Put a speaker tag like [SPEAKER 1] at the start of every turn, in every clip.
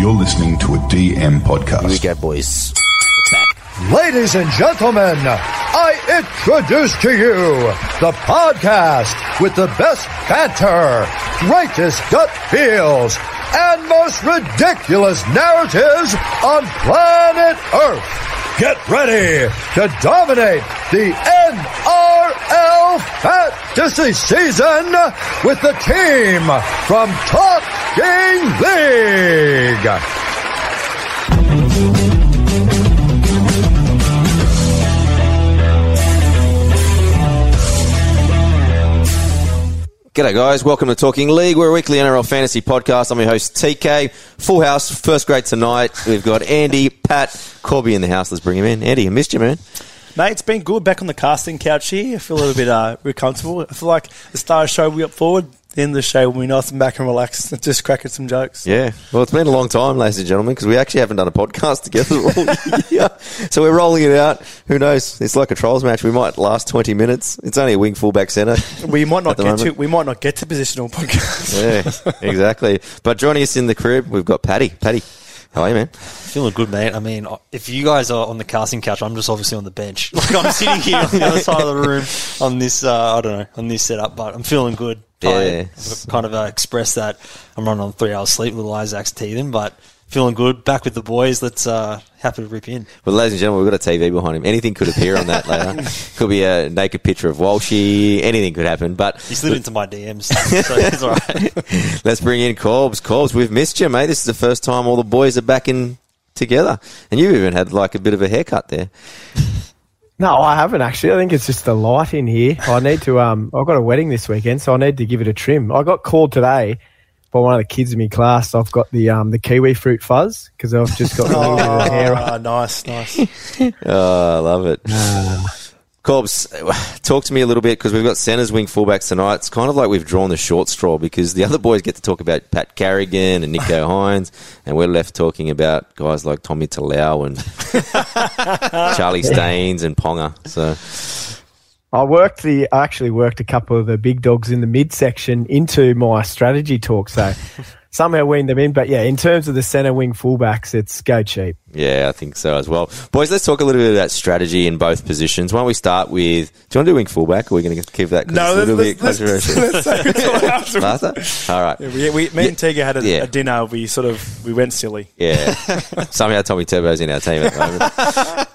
[SPEAKER 1] You're listening to a DM podcast.
[SPEAKER 2] Here we go, boys.
[SPEAKER 3] Ladies and gentlemen, I introduce to you the podcast with the best banter, greatest gut feels, and most ridiculous narratives on planet Earth. Get ready to dominate the NRL fantasy season with the team from Top Talking League.
[SPEAKER 2] G'day, guys. Welcome to Talking League. We're a weekly NRL fantasy podcast. I'm your host, TK. Full house, first grade tonight. We've got Andy, Pat, Corby in the house. Let's bring him in. Andy, I missed you, man.
[SPEAKER 4] Mate, it's been good back on the casting couch here. I feel a little bit uh, comfortable. I feel like the star of the show we up forward. The end of the show will be nice and back and relaxed, just cracking some jokes.
[SPEAKER 2] Yeah. Well, it's been a long time, ladies and gentlemen, because we actually haven't done a podcast together all year. So we're rolling it out. Who knows? It's like a trials match. We might last 20 minutes. It's only a wing fullback centre.
[SPEAKER 4] We might not get to we might not get to positional podcast.
[SPEAKER 2] yeah, exactly. But joining us in the crib, we've got Paddy. Paddy, how are you, man?
[SPEAKER 5] Feeling good, mate. I mean, if you guys are on the casting couch, I'm just obviously on the bench. Like I'm sitting here on the other side of the room on this, uh, I don't know, on this setup, but I'm feeling good.
[SPEAKER 2] Yeah.
[SPEAKER 5] I've kind of uh, expressed that I'm running on three hours sleep. Little Isaac's teething, but feeling good. Back with the boys. Let's uh, happy to rip in.
[SPEAKER 2] Well, ladies and gentlemen, we've got a TV behind him. Anything could appear on that later. Could be a naked picture of Walshy. Anything could happen. But
[SPEAKER 5] He slid into my DMs, so it's all right.
[SPEAKER 2] let's bring in Corbs. Corbs, we've missed you, mate. This is the first time all the boys are back in together. And you've even had like a bit of a haircut there.
[SPEAKER 6] No, I haven't actually. I think it's just the light in here. I need to. Um, I've got a wedding this weekend, so I need to give it a trim. I got called today by one of the kids in my class. I've got the um the kiwi fruit fuzz because I've just got a little bit of hair.
[SPEAKER 4] Ah, nice, nice.
[SPEAKER 2] Oh, I love it. Corbs, talk to me a little bit because we've got centres, wing, fullbacks tonight. It's kind of like we've drawn the short straw because the other boys get to talk about Pat Carrigan and Nicho Hynes, and we're left talking about guys like Tommy Talau and Charlie Staines and Ponga. So,
[SPEAKER 6] I worked the. I actually worked a couple of the big dogs in the midsection into my strategy talk, so somehow weaned them in. But yeah, in terms of the centre wing fullbacks, it's go cheap.
[SPEAKER 2] yeah, I think so as well. Boys, let's talk a little bit about strategy in both positions. Why don't we start with, do you want to do wing fullback or are we going to keep that?
[SPEAKER 4] no,
[SPEAKER 2] it's a little bit
[SPEAKER 4] let's, let's,
[SPEAKER 2] controversial.
[SPEAKER 4] let's save it till afterwards.
[SPEAKER 2] Arthur? All right.
[SPEAKER 4] Yeah, we, we, me and Tiga had a,
[SPEAKER 2] Yeah.
[SPEAKER 4] a dinner. We sort of we went silly.
[SPEAKER 2] Yeah. Somehow Tommy Turbo's in our team at the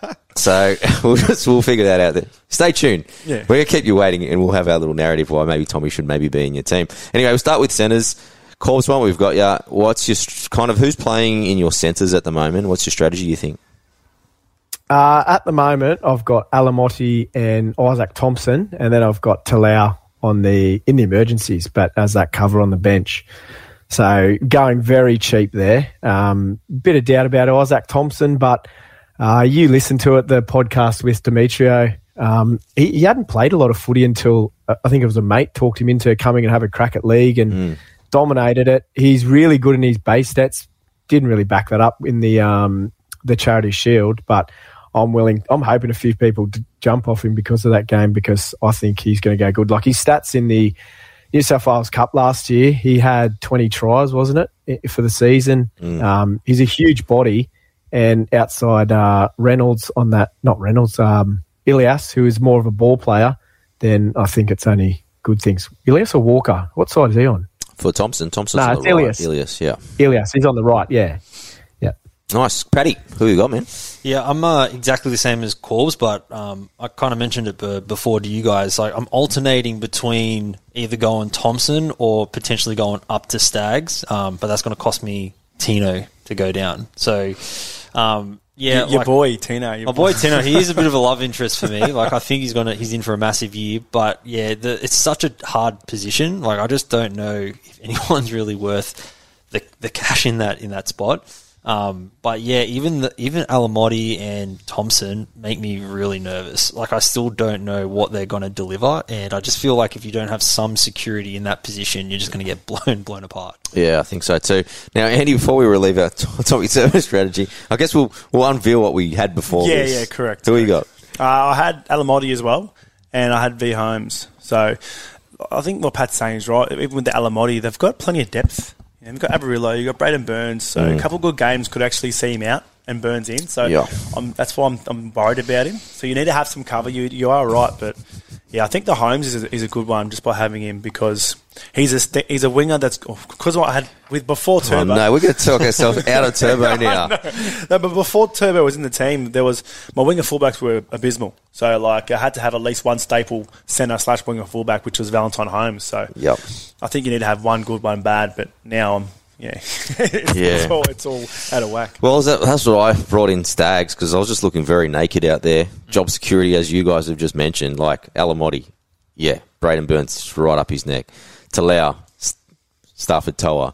[SPEAKER 2] moment. so we'll just we'll figure that out. There. Stay tuned.
[SPEAKER 4] Yeah.
[SPEAKER 2] We're gonna keep you waiting, and we'll have our little narrative why maybe Tommy should maybe be in your team. Anyway, we'll start with centres. Corbs one, we've got ya. What's your kind of who's playing in your centres at the moment? What's your strategy? You think?
[SPEAKER 6] Uh, at the moment, I've got Alamoti and Izaac Thompson, and then I've got Talau on the in the emergencies, but as that cover on the bench. So going very cheap there. Um, bit of doubt about Izaac Thompson, but uh, you listened to it, the podcast with Demetriou. Um, he, he hadn't played a lot of footy until uh, I think it was a mate talked him into coming and have a crack at league and dominated it. He's really good in his base stats. Didn't really back that up in the um, the Charity Shield, but I'm willing. I'm hoping a few people jump off him because of that game because I think he's going to go good. Like his stats in the New South Wales Cup last year, he had 20 tries, wasn't it, for the season? Um, he's a huge body, and outside uh, Reynolds on that, not Reynolds, um, Ilias, who is more of a ball player, then I think it's only good things. Ilias or Walker? What side is he on?
[SPEAKER 2] For Thompson, Thompson's
[SPEAKER 6] No,
[SPEAKER 2] on
[SPEAKER 6] it's
[SPEAKER 2] the right.
[SPEAKER 6] Ilias.
[SPEAKER 2] Ilias, yeah.
[SPEAKER 6] Ilias, he's on the right. Yeah, yeah.
[SPEAKER 2] Nice, Paddy. Who you got, man?
[SPEAKER 5] Yeah, I'm uh, exactly the same as Corbs, but um, I kind of mentioned it b- before to you guys. Like, I'm alternating between either going Thompson or potentially going up to Staggs, um, but that's going to cost me Tino to go down. So, um, yeah,
[SPEAKER 4] your, your
[SPEAKER 5] like-
[SPEAKER 4] boy Tino. Your
[SPEAKER 5] my boy Tino, he is a bit of a love interest for me. Like I think he's gonna he's in for a massive year, but yeah, the, it's such a hard position. Like I just don't know if anyone's really worth the the cash in that in that spot. Um, but yeah, even the, even Alamoti and Thompson make me really nervous. Like I still don't know what they're going to deliver, and I just feel like if you don't have some security in that position, you're just going to get blown blown apart.
[SPEAKER 2] Yeah, I think so too. Now, Andy, before we relieve our t- topic service strategy, I guess we'll we'll unveil what we had before.
[SPEAKER 4] Yeah,
[SPEAKER 2] this.
[SPEAKER 4] yeah, correct,
[SPEAKER 2] Who you got?
[SPEAKER 4] Uh, I had Alamoti as well, and I had V Holmes. So I think what Pat's saying is right. Even with the Alamoti, they've got plenty of depth. Yeah, you've got Averillo, you've got Braidon Burns, so a mm. couple of good games could actually see him out and Burns in. So
[SPEAKER 2] Yeah.
[SPEAKER 4] I'm, that's why I'm, I'm worried about him. So you need to have some cover. You you are right, but yeah, I think the Holmes is a, is a good one just by having him because he's a st- he's a winger that's oh, because what I had with before
[SPEAKER 2] Oh,
[SPEAKER 4] Turbo.
[SPEAKER 2] no, we're going to talk ourselves out of turbo now.
[SPEAKER 4] No, but before Turbo was in the team, there was my winger fullbacks were abysmal. So like I had to have at least one staple centre slash winger fullback, which was Valentine Holmes. So
[SPEAKER 2] Yep.
[SPEAKER 4] I think you need to have one good, one bad. But now I'm yeah, it's,
[SPEAKER 2] Yeah.
[SPEAKER 4] it's all it's all out of whack.
[SPEAKER 2] Well, that, that's what I brought in Staggs because I was just looking very naked out there. Mm. Job security, as you guys have just mentioned, like Alamoti, yeah, Braidon Burns right up his neck. Talau, Starford To'a.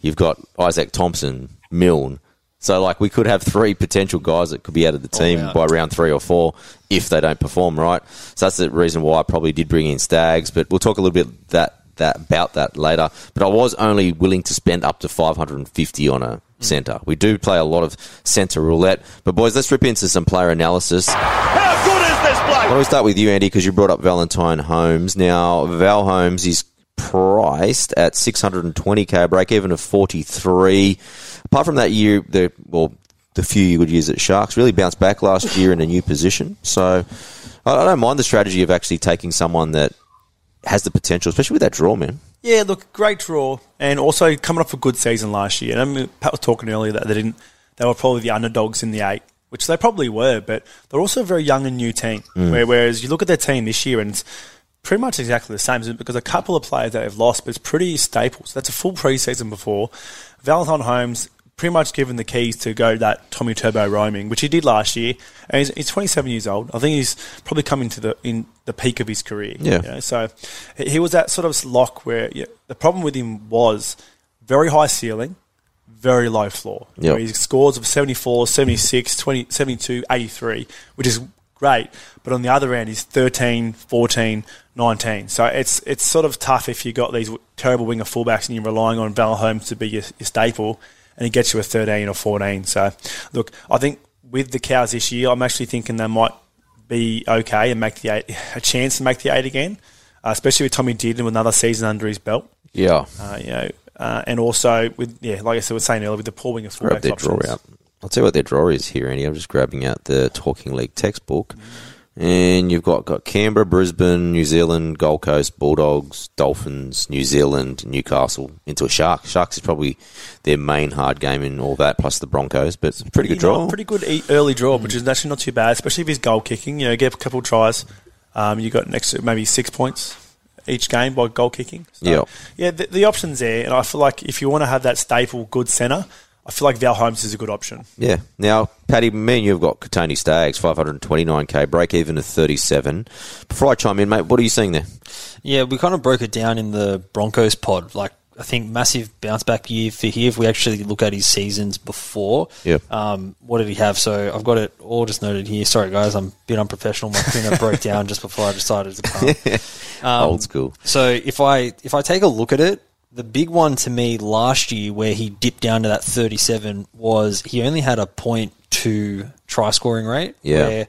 [SPEAKER 2] You've got Izaac Thompson, Milne. So, like, we could have three potential guys that could be out of the oh, team
[SPEAKER 5] out.
[SPEAKER 2] by round three or four if they don't perform right. So that's the reason why I probably did bring in Staggs. But we'll talk a little bit that that about that later. But I was only willing to spend up to 550 on a mm. centre. We do play a lot of centre roulette. But boys, let's rip into some player analysis.
[SPEAKER 7] How good is this
[SPEAKER 2] Why
[SPEAKER 7] bloke?
[SPEAKER 2] don't we start with you, Andy, because you brought up Valentine Holmes. Now, Val Holmes is priced at 620k, break even of 43. Apart from that year, the well, the few good years at Sharks really bounced back last year in a new position. So I don't mind the strategy of actually taking someone that has the potential, especially with that draw, man.
[SPEAKER 4] Yeah, look, great draw, and also coming off a good season last year. And I mean, Pat was talking earlier that they didn't. They were probably the underdogs in the eight, which they probably were, but they're also a very young and new team. Mm. Where, whereas you look at their team this year, and it's pretty much exactly the same because a couple of players that they've lost, but it's pretty staples. That's a full preseason before. Valentine Holmes pretty much given the keys to go that Tommy Turbo roaming, which he did last year. And he's, he's 27 years old. I think he's probably coming to the in the peak of his career.
[SPEAKER 2] Yeah.
[SPEAKER 4] you know, so he was that sort of lock where yeah, the problem with him was very high ceiling, very low floor.
[SPEAKER 2] Yep.
[SPEAKER 4] His scores of 74, 76, 20, 72, 83, which is great. But on the other end, he's 13, 14, 19. So it's it's sort of tough if you've got these terrible winger fullbacks and you're relying on Val Holmes to be your, your staple, and he gets you a 13 or 14. So look, I think with the Cows this year, I'm actually thinking they might be okay and make the eight, a chance to make the eight again, uh, especially with Tommy Dearden with another season under his belt.
[SPEAKER 2] Yeah.
[SPEAKER 4] Uh, you know, uh, and also with yeah, like I said, was saying earlier, with the poor winger
[SPEAKER 2] grab
[SPEAKER 4] fullbacks
[SPEAKER 2] their draw out. I'll tell you what their draw is here, Andy. I'm just grabbing out the Talking League textbook. And you've got, got Canberra, Brisbane, New Zealand, Gold Coast, Bulldogs, Dolphins, New Zealand, Newcastle into a Shark. Sharks is probably their main hard game in all that, plus the Broncos. But it's a pretty good
[SPEAKER 4] You know,
[SPEAKER 2] draw.
[SPEAKER 4] pretty good early draw, which is actually not too bad, especially if he's goal kicking. You know, get a couple of tries. Um, you got next maybe six points each game by goal kicking. So,
[SPEAKER 2] Yep.
[SPEAKER 4] yeah, the, the options there, and I feel like if you want to have that staple good centre, I feel like Val Holmes is a good option.
[SPEAKER 2] Yeah. Now, Paddy, me and you have got Kotoni Staggs, 529k, break even of 37. Before I chime in, mate, what are you seeing there?
[SPEAKER 5] Yeah, we kind of broke it down in the Broncos pod. Like, I think massive bounce back year for here. If we actually look at his seasons before,
[SPEAKER 2] Yep.
[SPEAKER 5] um, what did he have? So I've got it all just noted here. Sorry, guys, I'm a bit unprofessional. My printer broke down just before I decided to come. Um,
[SPEAKER 2] Old school.
[SPEAKER 5] So if I if I take a look at it, the big one to me last year where he dipped down to that 37 was he only had a 0.2 try scoring rate.
[SPEAKER 2] Yeah.
[SPEAKER 5] Where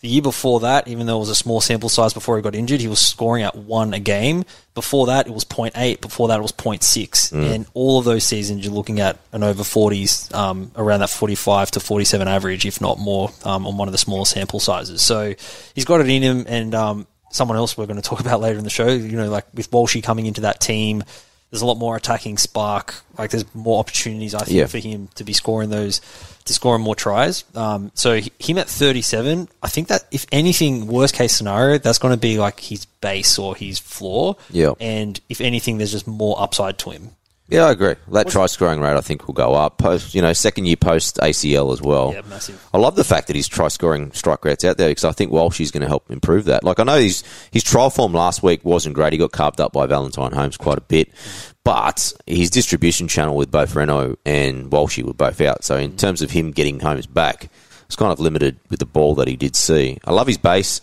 [SPEAKER 5] the year before that, even though it was a small sample size before he got injured, he was scoring at one a game. Before that, it was 0.8. Before that, it was 0.6. And all of those seasons, you're looking at an over 40s, um, around that 45 to 47 average, if not more, um, on one of the smaller sample sizes. So he's got it in him. And um, someone else we're going to talk about later in the show, you know, like with Walshy coming into that team, there's a lot more attacking spark. Like there's more opportunities, I think,
[SPEAKER 2] Yeah.
[SPEAKER 5] for him to be scoring those, to scoring more tries. Um, so he- him at 37, I think that if anything, worst case scenario, that's going to be like his base or his floor.
[SPEAKER 2] Yeah.
[SPEAKER 5] And if anything, there's just more upside to him.
[SPEAKER 2] Yeah, I agree. That try scoring rate, I think, will go up. Post, you know, second year post ACL as well.
[SPEAKER 5] Yeah, massive.
[SPEAKER 2] I love the fact that his try scoring strike rate's out there because I think Walsh is going to help improve that. Like I know his his trial form last week wasn't great. He got carved up by Valentine Holmes quite a bit, but his distribution channel with both Renault and Walshy were both out. So in mm. terms of him getting Holmes back, it's kind of limited with the ball that he did see. I love his base.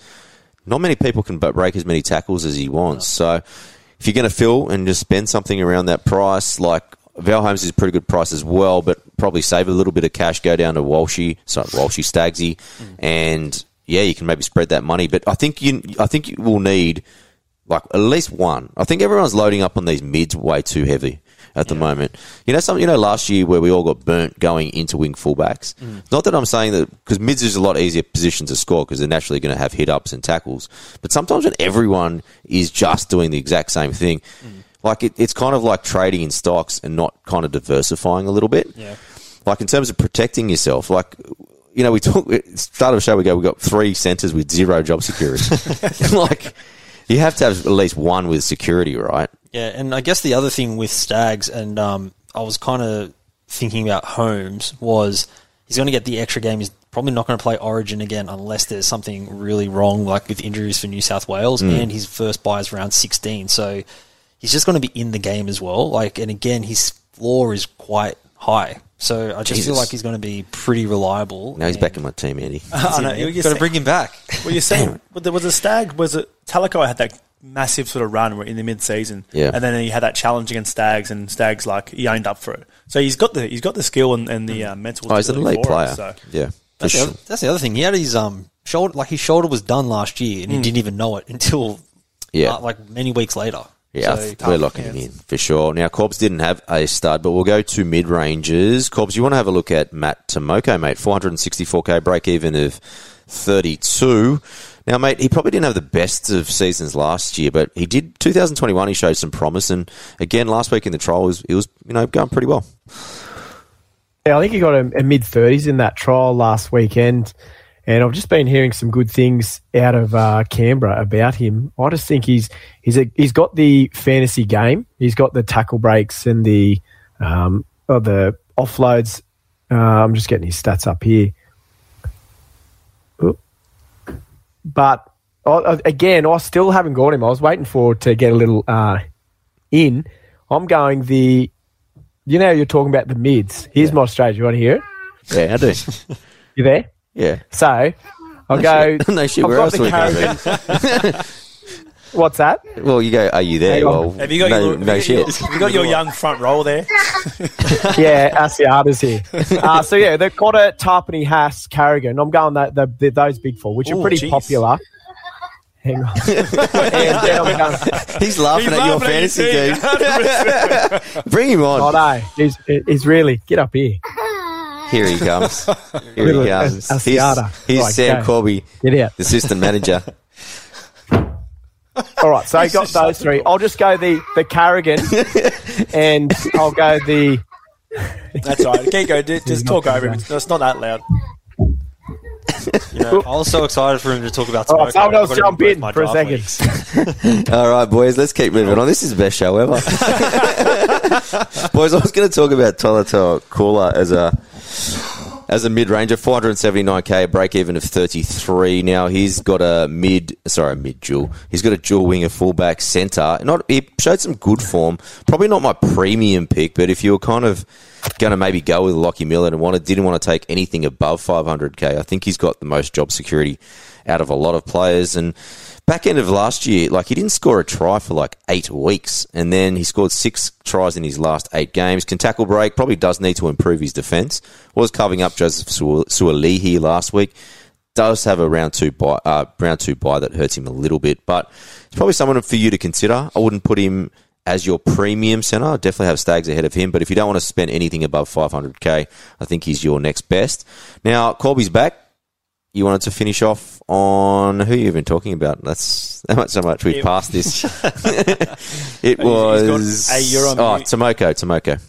[SPEAKER 2] Not many people can break as many tackles as he wants. So if you're going to fill and just spend something around that price, like Val Holmes is a pretty good price as well, but probably save a little bit of cash, go down to Walshy, sorry, Walshy Stagsy, and yeah, you can maybe spread that money. But I think you, I think you will need like at least one. I think everyone's loading up on these mids way too heavy. At the moment. You know, some you know last year where we all got burnt going into wing fullbacks. Mm. Not that I'm saying that because mids is a lot easier position to score because they're naturally going to have hit ups and tackles. But sometimes when everyone is just doing the exact same thing, mm. like it, it's kind of like trading in stocks and not kind of diversifying a little bit.
[SPEAKER 5] Yeah.
[SPEAKER 2] Like in terms of protecting yourself, like you know, we talk start of the show we go, we got three centres with zero job security. like you have to have at least one with security, right?
[SPEAKER 5] Yeah, and I guess the other thing with Staggs, and um, I was kind of thinking about Holmes, was he's going to get the extra game. He's probably not going to play Origin again unless there's something really wrong, like with injuries for New South Wales, and his first buy is round 16. So he's just going to be in the game as well. Like, and again, his floor is quite high. So I just
[SPEAKER 2] Jesus.
[SPEAKER 5] feel like he's going to be pretty reliable.
[SPEAKER 2] Now he's
[SPEAKER 5] and-
[SPEAKER 2] back in my team, Andy.
[SPEAKER 4] I know,
[SPEAKER 5] You've got to bring him back.
[SPEAKER 4] Well, you're saying, but there was a stag. Was it Talakai had that massive sort of run in the mid-season,
[SPEAKER 2] Yeah.
[SPEAKER 4] and then he had that challenge against Staggs, and Staggs like he owned up for it. So he's got the he's got the skill and, and the uh, mental.
[SPEAKER 2] Oh, he's an
[SPEAKER 4] ability
[SPEAKER 2] elite
[SPEAKER 4] for it,
[SPEAKER 2] player.
[SPEAKER 4] so.
[SPEAKER 2] Yeah, for
[SPEAKER 5] That's, the
[SPEAKER 2] sure.
[SPEAKER 5] other, that's the other thing. He had his um shoulder, like his shoulder was done last year, and he didn't even know it until
[SPEAKER 2] Yeah.
[SPEAKER 5] uh, like many weeks later.
[SPEAKER 2] Yeah,
[SPEAKER 5] So-
[SPEAKER 2] th- we're locking him in for sure. Now, Corbs didn't have a stud, but we'll go to mid ranges. Corbs, you want to have a look at Matt Timoko, mate. 464k break even of 32. Now, mate, he probably didn't have the best of seasons last year, but he did 2021. He showed some promise, and again, last week in the trial, was, he was you know going pretty well.
[SPEAKER 6] Yeah, I think he got a, a mid thirties in that trial last weekend, and I've just been hearing some good things out of uh, Canberra about him. I just think he's he's a, he's got the fantasy game. He's got the tackle breaks and the um, or the offloads. Uh, I'm just getting his stats up here, but I, again, I still haven't got him. I was waiting for to get a little uh, in. I'm going the you know, you're talking about the mids. Here's my strategy. You want to hear it?
[SPEAKER 2] Yeah, I do.
[SPEAKER 6] You there?
[SPEAKER 2] Yeah.
[SPEAKER 6] So I'll go.
[SPEAKER 2] no shit.
[SPEAKER 6] I've
[SPEAKER 2] Where else
[SPEAKER 6] the
[SPEAKER 2] we
[SPEAKER 6] Carrigan.
[SPEAKER 2] go?
[SPEAKER 6] What's that?
[SPEAKER 2] Well, you go. Are you there?
[SPEAKER 6] Hang.
[SPEAKER 2] Well,
[SPEAKER 4] Have you got
[SPEAKER 2] no,
[SPEAKER 4] your,
[SPEAKER 2] no
[SPEAKER 4] you,
[SPEAKER 2] shit.
[SPEAKER 4] Have you got your young front row there?
[SPEAKER 6] Yeah, Asiata's here. Uh, so yeah, the Cotter, Tapine, Haas, Carrigan. I'm going that the, the, those big four, which are pretty
[SPEAKER 4] jeez.
[SPEAKER 6] popular. Hang on. and then I'm going.
[SPEAKER 2] He's laughing at your fantasy team. Bring him on.
[SPEAKER 6] Oh no, he's, he's really get up here.
[SPEAKER 2] Here he comes. Here he comes.
[SPEAKER 6] As-
[SPEAKER 2] Here's,
[SPEAKER 6] Asiata.
[SPEAKER 2] here's
[SPEAKER 6] Right,
[SPEAKER 2] Sam
[SPEAKER 6] go.
[SPEAKER 2] Corby,
[SPEAKER 6] Get out.
[SPEAKER 2] the assistant manager.
[SPEAKER 6] All right, so I got those three. I'll just go the the Carrigan, and I'll go the.
[SPEAKER 4] That's all right. Keep going. Just, just talk over him.
[SPEAKER 6] go.
[SPEAKER 4] It's it's not that loud.
[SPEAKER 5] You know, I was so excited for him to talk about oh,
[SPEAKER 6] All right, someone else
[SPEAKER 5] I've got
[SPEAKER 6] jump in for a second.
[SPEAKER 2] All right, boys, let's keep moving on. This is the best show ever. boys, I was going to talk about Tolutau Koula as a as a mid ranger, 479k, a break even of 33. Now he's got a mid, sorry, a mid dual. He's got a dual winger fullback center. Not he showed some good form. Probably not my premium pick, but if you were kind of going to maybe go with Lockie Miller and wanted didn't want to take anything above 500k, I think he's got the most job security out of a lot of players and. Back end of last year, like he didn't score a try for like eight weeks, and then he scored six tries in his last eight games. Can tackle break, probably does need to improve his defence. Was covering up Joseph Suaalii last week. Does have a round two buy, uh, round two buy that hurts him a little bit, but it's probably someone for you to consider. I wouldn't put him as your premium centre. I'd definitely have Staggs ahead of him, but if you don't want to spend anything above 500k, I think he's your next best. Now Corby's back you wanted to finish off on who you've been talking about. That's how much so much we've passed this. it was
[SPEAKER 4] a you're on
[SPEAKER 2] oh
[SPEAKER 4] mute.
[SPEAKER 2] Timoko, Timoko.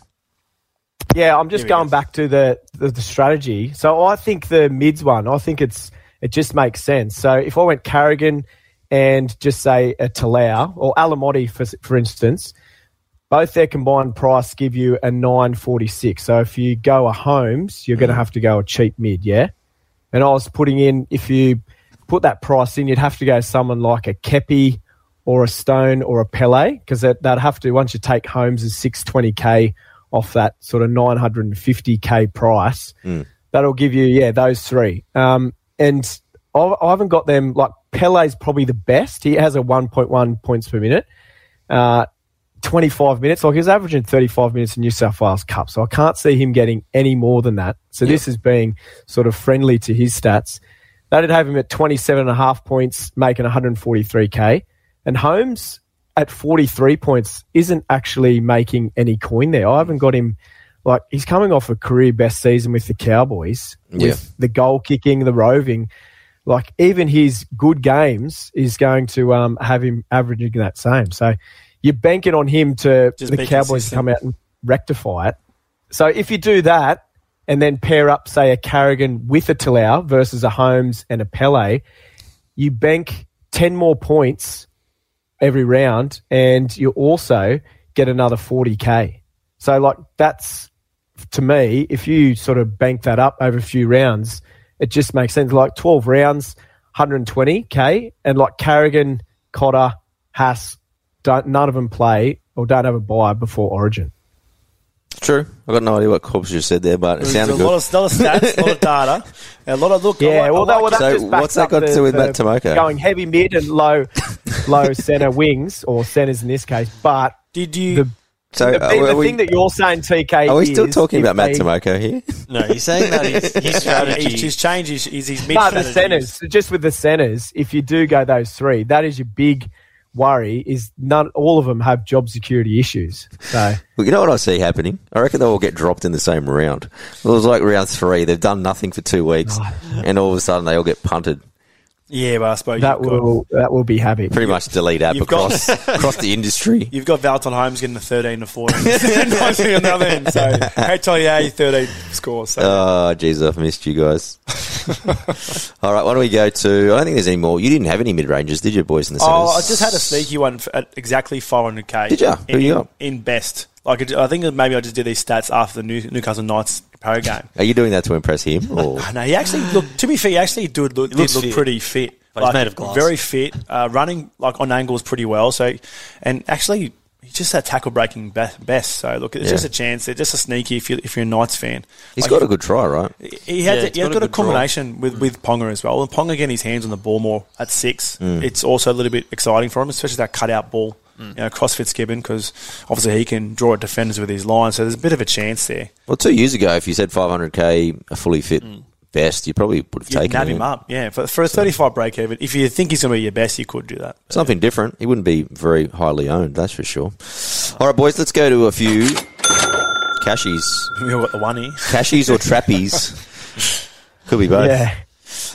[SPEAKER 6] Yeah, I'm just going
[SPEAKER 4] goes.
[SPEAKER 6] back to the, the the strategy. So I think the mids one, I think it's it just makes sense. So if I went Carrigan and just say uh, a Talau or Alamoti for for instance, both their combined price give you a 946. So if you go a Holmes, you're going to mm. have to go a cheap mid, yeah. And I was putting in if you put that price in, you'd have to go someone like a Kepi or a Stone or a Pele because that, that'd have to once you take Holmes is 620k off that sort of 950k price. Mm. That'll give you yeah those three. Um, and I, I haven't got them like Pele's probably the best. He has a 1.1 points per minute. Uh, 25 minutes. Like he's averaging 35 minutes in New South Wales Cup. So I can't see him getting any more than that. So this is being sort of friendly to his stats. That'd have him at 27 and a half points, making 143k. And Holmes, at 43 points isn't actually making any coin there. I haven't got him like he's coming off a career best season with the Cowboys
[SPEAKER 2] Yeah.
[SPEAKER 6] with the goal kicking, the roving. Like even his good games is going to um, have him averaging that same. So you're banking on him to
[SPEAKER 4] Just
[SPEAKER 6] the Cowboys to come out and rectify it. So if you do that and then pair up, say, a Carrigan with a Talau versus a Holmes and a Pele, you bank 10 more points every round and you also get another 40k. So like that's to me, if you sort of bank that up over a few rounds, it just makes sense. Like 12 rounds, 120k, and like Carrigan, Cotter, Haas, don't, none of them play or don't have a buy before Origin.
[SPEAKER 2] True. I've got no idea what Corbs just said there, but it
[SPEAKER 4] There's
[SPEAKER 2] sounded
[SPEAKER 4] a
[SPEAKER 2] good.
[SPEAKER 4] lot of, lot of stats, a lot of data, a lot of look.
[SPEAKER 6] Yeah,
[SPEAKER 4] like- I
[SPEAKER 6] well, that,
[SPEAKER 4] like
[SPEAKER 6] well, that
[SPEAKER 2] So
[SPEAKER 6] just backs
[SPEAKER 2] what's that
[SPEAKER 6] up
[SPEAKER 2] got to
[SPEAKER 6] the-
[SPEAKER 2] do with
[SPEAKER 6] the
[SPEAKER 2] Matt Timoko?
[SPEAKER 6] Going heavy mid and low, low center wings or centers in this case, but
[SPEAKER 4] Did you?
[SPEAKER 6] the
[SPEAKER 2] So
[SPEAKER 6] the,
[SPEAKER 2] uh,
[SPEAKER 6] thing- the
[SPEAKER 2] we,
[SPEAKER 6] thing that you're saying, TK,
[SPEAKER 2] are we still
[SPEAKER 6] is
[SPEAKER 2] talking about Matt
[SPEAKER 6] they-
[SPEAKER 2] Timoko here?
[SPEAKER 5] No, he's saying that his, his
[SPEAKER 4] his,
[SPEAKER 5] strategy.
[SPEAKER 4] his change is, is his mid
[SPEAKER 6] No, the
[SPEAKER 4] strategy.
[SPEAKER 6] centers. Just with the centers, if you do go those three, that is your big worry. Is none all of them have job security issues. So
[SPEAKER 2] Well, you know what I see happening? I reckon they'll all get dropped in the same round. It was like round three. They've done nothing for two weeks, and all of a sudden they all get punted.
[SPEAKER 4] Yeah, but I suppose
[SPEAKER 6] that
[SPEAKER 4] you've got,
[SPEAKER 6] will that will be happy.
[SPEAKER 2] Pretty much delete app
[SPEAKER 4] You've got-
[SPEAKER 2] across across the industry.
[SPEAKER 4] you've got Valton Holmes getting the 13 to 14. Nicely on the other end. So, HIA 13 scores. So,
[SPEAKER 2] Oh, jeez, I've missed you guys. all right, why don't we go to? I don't think there's any more. You didn't have any mid ranges, did you, boys? In the
[SPEAKER 4] Oh, I just had a sneaky one at exactly 500k.
[SPEAKER 2] Did you? Who
[SPEAKER 4] In,
[SPEAKER 2] you got?
[SPEAKER 4] in best. Like it- I think maybe I just did these stats after the New, Newcastle Knights Parrot game.
[SPEAKER 2] Are you doing that to impress him? Or
[SPEAKER 4] No, he actually looked. To be fair, he actually did look, did look
[SPEAKER 5] fit.
[SPEAKER 4] pretty fit.
[SPEAKER 5] But he's made of glass.
[SPEAKER 4] Very fit, uh, running like on angles pretty well. So, and actually, he's just that tackle breaking be- best. So look, it's
[SPEAKER 2] Yeah.
[SPEAKER 4] just a chance. It's just a sneaky if you if you're a Knights fan.
[SPEAKER 2] he's
[SPEAKER 4] Like,
[SPEAKER 2] got a good try, right?
[SPEAKER 4] He had,
[SPEAKER 5] Yeah,
[SPEAKER 4] the-
[SPEAKER 5] it's
[SPEAKER 4] he had
[SPEAKER 5] got a
[SPEAKER 4] a
[SPEAKER 5] good draw.
[SPEAKER 4] combination with, with Ponga as well. And Ponga getting his hands on the ball more at six,
[SPEAKER 2] Mm.
[SPEAKER 4] it's also a little bit exciting for him, especially that cutout ball.
[SPEAKER 5] Mm.
[SPEAKER 4] You know, CrossFit Skibbon because obviously he can draw at defenders with his line, so there's a bit of a chance there.
[SPEAKER 2] Well, two years ago, if you said 500k, a fully fit best, you probably would have taken
[SPEAKER 4] nab
[SPEAKER 2] him.
[SPEAKER 4] him up, yeah. For, for a 35 break even, if you think he's going to be your best, you could do that.
[SPEAKER 2] Something different. He wouldn't be very highly owned, that's for sure. All right, boys, let's go to a few cashies.
[SPEAKER 4] We all got the one here.
[SPEAKER 2] Cashies or trappies? Could be both.
[SPEAKER 6] yeah.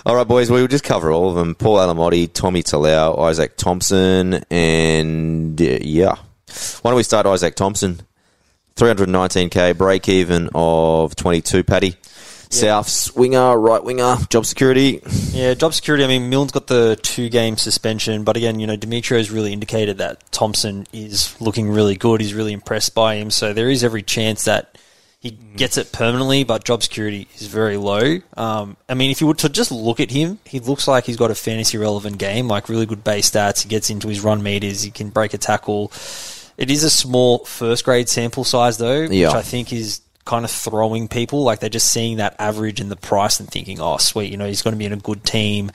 [SPEAKER 2] All right, boys, we'll just cover all of them. Paul Alamoti, Tommy Talau, Izaac Thompson, and uh, yeah. Why don't we start Izaac Thompson? 319k, break even of 22, Paddy. South winger, right winger, job security.
[SPEAKER 5] Yeah, job security. I mean, Milne's got the two game suspension, but again, you know, Demetriou's really indicated that Thompson is looking really good. He's really impressed by him, so there is every chance that he gets it permanently, but job security is very low. Um, I mean, if you were to just look at him, he looks like he's got a fantasy relevant game, like really good base stats. He gets into his run meters, he can break a tackle. It is a small first grade sample size, though,
[SPEAKER 2] Yeah.
[SPEAKER 5] which I think is kind of throwing people. Like they're just seeing that average and the price and thinking, oh, sweet, you know, he's going to be in a good team.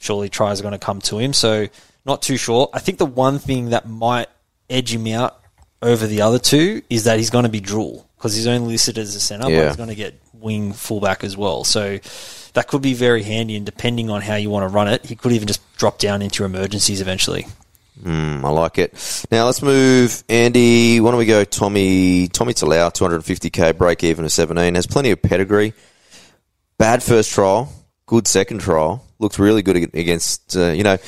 [SPEAKER 5] Surely tries are going to come to him. So, not too sure. I think the one thing that might edge him out over the other two is that he's going to be dual because he's only listed as a centre,
[SPEAKER 2] Yeah.
[SPEAKER 5] but he's going to get wing fullback as well. So, that could be very handy. And depending on how you want to run it, he could even just drop down into emergencies eventually.
[SPEAKER 2] Mm, I like it. Now let's move, Andy. Why don't we go, Tommy? Tommy Talau, 250k, break even of 17. Has plenty of pedigree. Bad first trial, good second trial. Looked really good against. Uh, you know,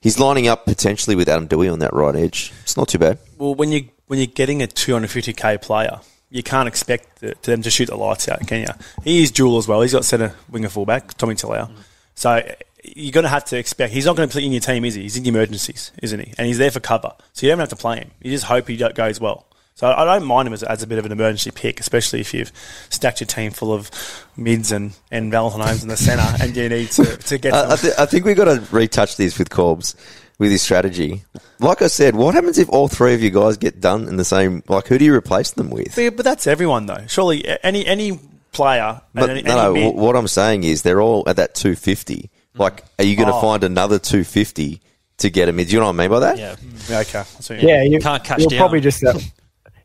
[SPEAKER 2] he's lining up potentially with Adam Doueihi on that right edge. It's not too bad.
[SPEAKER 4] Well, when you when you're getting a 250k player, you can't expect the, them to shoot the lights out, can you? He is dual as well. He's got centre winger fullback, Tommy Talau. Mm. So you're going to have to expect he's not going to play in your team, is he? He's in the emergencies, isn't he? And he's there for cover, so you don't have to play him. You just hope he goes well. So I don't mind him as, as a bit of an emergency pick, especially if you've stacked your team full of mids and, and Valentine Holmes in the centre, and you need to, to get
[SPEAKER 2] I, I, th- I think we've got to retouch this with Corbs, with his strategy. Like I said, what happens if all three of you guys get done in the same? Like, who do you replace them with?
[SPEAKER 4] But, but that's everyone though. Surely any any player,
[SPEAKER 2] But
[SPEAKER 4] any,
[SPEAKER 2] no, no.
[SPEAKER 4] any mid-
[SPEAKER 2] wh- What I'm saying is they're all at that 250. Like, are you going to
[SPEAKER 4] Oh.
[SPEAKER 2] find another 250 to get them? Do you know what I mean by that?
[SPEAKER 5] Yeah.
[SPEAKER 4] Yeah, okay. That's what.
[SPEAKER 6] Yeah, you
[SPEAKER 5] Can't catch
[SPEAKER 6] you'll
[SPEAKER 5] down.
[SPEAKER 6] probably just uh,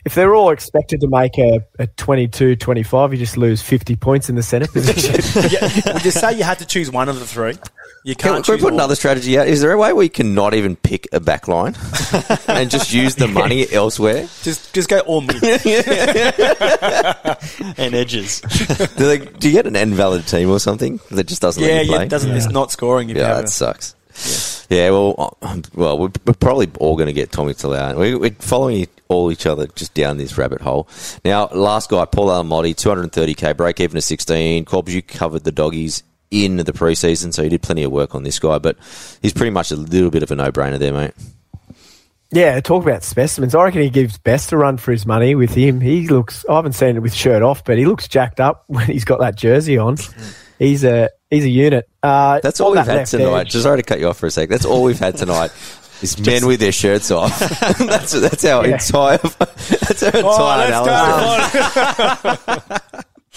[SPEAKER 6] if they're all expected to make a, a 22, 25, you just lose 50 points in the centre position.
[SPEAKER 4] yeah, would you say you had to choose one of the three? You
[SPEAKER 2] Can,
[SPEAKER 4] can't
[SPEAKER 2] can we put another strategy out? Is there a way we can not even pick a back line and just use the money elsewhere?
[SPEAKER 4] Just just go all mid.
[SPEAKER 5] and edges.
[SPEAKER 2] Do, they, do you get an invalid team or something that just doesn't
[SPEAKER 4] yeah,
[SPEAKER 2] let you
[SPEAKER 4] yeah,
[SPEAKER 2] play?
[SPEAKER 4] it doesn't. It's not scoring. If
[SPEAKER 2] Yeah,
[SPEAKER 4] have
[SPEAKER 2] that
[SPEAKER 4] a-
[SPEAKER 2] sucks. Yeah, well, um, well, we're, we're probably all going to get Tommy Talau. We, we're following all each other just down this rabbit hole. Now, last guy, Paul Alamoti, 230k, break even to 16. Corbs, you covered the doggies in the preseason, so you did plenty of work on this guy, but he's pretty much a little bit of a no-brainer there, mate.
[SPEAKER 6] Yeah, talk about specimens. I reckon he gives Best a run for his money with him. He looks, I haven't seen it with shirt off, but he looks jacked up when he's got that jersey on. He's a he's a unit. Uh,
[SPEAKER 2] That's all
[SPEAKER 6] on
[SPEAKER 2] we've
[SPEAKER 6] that
[SPEAKER 2] had tonight.
[SPEAKER 6] edge-
[SPEAKER 2] Just sorry to cut you off for a sec. That's all we've had tonight. Is men with their shirts off. that's that's our
[SPEAKER 6] Yeah.
[SPEAKER 2] entire that's our entire
[SPEAKER 4] Oh,
[SPEAKER 2] analysis.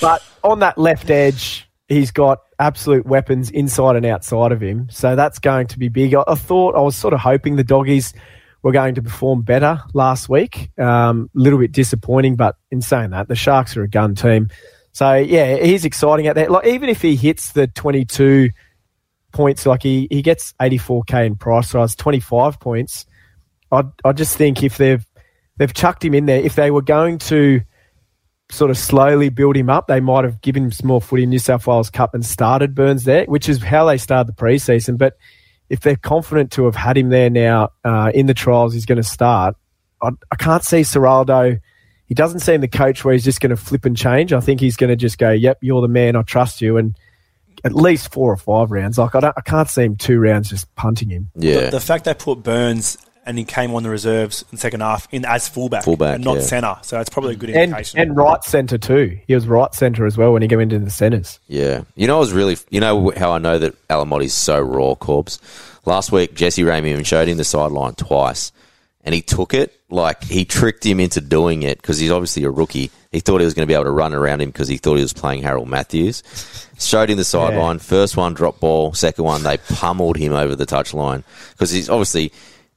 [SPEAKER 6] But on that left edge, he's got absolute weapons inside and outside of him. So that's going to be big. I, I thought, I was sort of hoping the doggies were going to perform better last week. A um, little bit disappointing, but in saying that, the Sharks are a gun team. So yeah, he's exciting out there. Like even if he hits the 22 points, like he, he gets 84k in price rise, 25 points. I I just think if they've they've chucked him in there, if they were going to sort of slowly build him up. They might have given him some more footy in New South Wales Cup and started Burns there, which is how they started the preseason. But if they're confident to have had him there now uh, in the trials, he's going to start. I, I can't see Ciraldo. He doesn't seem the coach where he's just going to flip and change. I think he's going to just go, "Yep, you're the man. I trust you." And at least four or five rounds. Like I, don't, I can't see him two rounds just punting him.
[SPEAKER 2] Yeah.
[SPEAKER 4] The fact they put Burns and he came on the reserves in the second half in as fullback,
[SPEAKER 2] Fullback,
[SPEAKER 4] and not
[SPEAKER 2] yeah.
[SPEAKER 4] centre. So it's probably a good
[SPEAKER 6] And,
[SPEAKER 4] indication.
[SPEAKER 6] and right centre too. He was right centre as well when he came into the centres.
[SPEAKER 2] Yeah. You know, I was really, you know how I know that Alamoti's so raw, Corbs? Last week, Jesse Ramien showed him the sideline twice, and he took it. Like, he tricked him into doing it because he's obviously a rookie. He thought he was going to be able to run around him because he thought he was playing Harold Matthews. Showed him the sideline. First one, drop ball. Second one, they pummeled him over the touchline because he's obviously,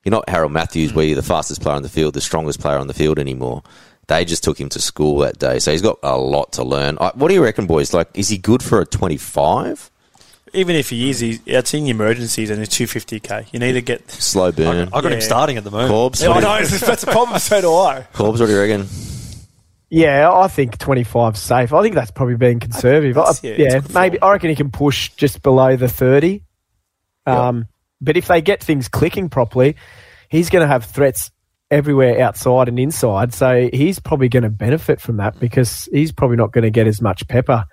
[SPEAKER 2] you're not Harold Matthews where you're the fastest player on the field, the strongest player on the field anymore. They just took him to school that day. So he's got a lot to learn. I- What do you reckon, boys? Like, is he good for a 25?
[SPEAKER 4] Even if he is, he's, it's in emergencies and it's 250k. You need to get.
[SPEAKER 2] Slow burn.
[SPEAKER 5] I got him starting at the moment.
[SPEAKER 2] Corbs,
[SPEAKER 4] Yeah, I know that's a problem. So do I.
[SPEAKER 2] Corbs, what do you reckon?
[SPEAKER 6] Yeah, I think 25 safe. I think that's probably being conservative. I,
[SPEAKER 4] That's- yeah,
[SPEAKER 6] yeah, maybe. I reckon he can push just below the 30. Um, But if they get things clicking properly, he's going to have threats everywhere outside and inside. So he's probably going to benefit from that because he's probably not going to get as much pepper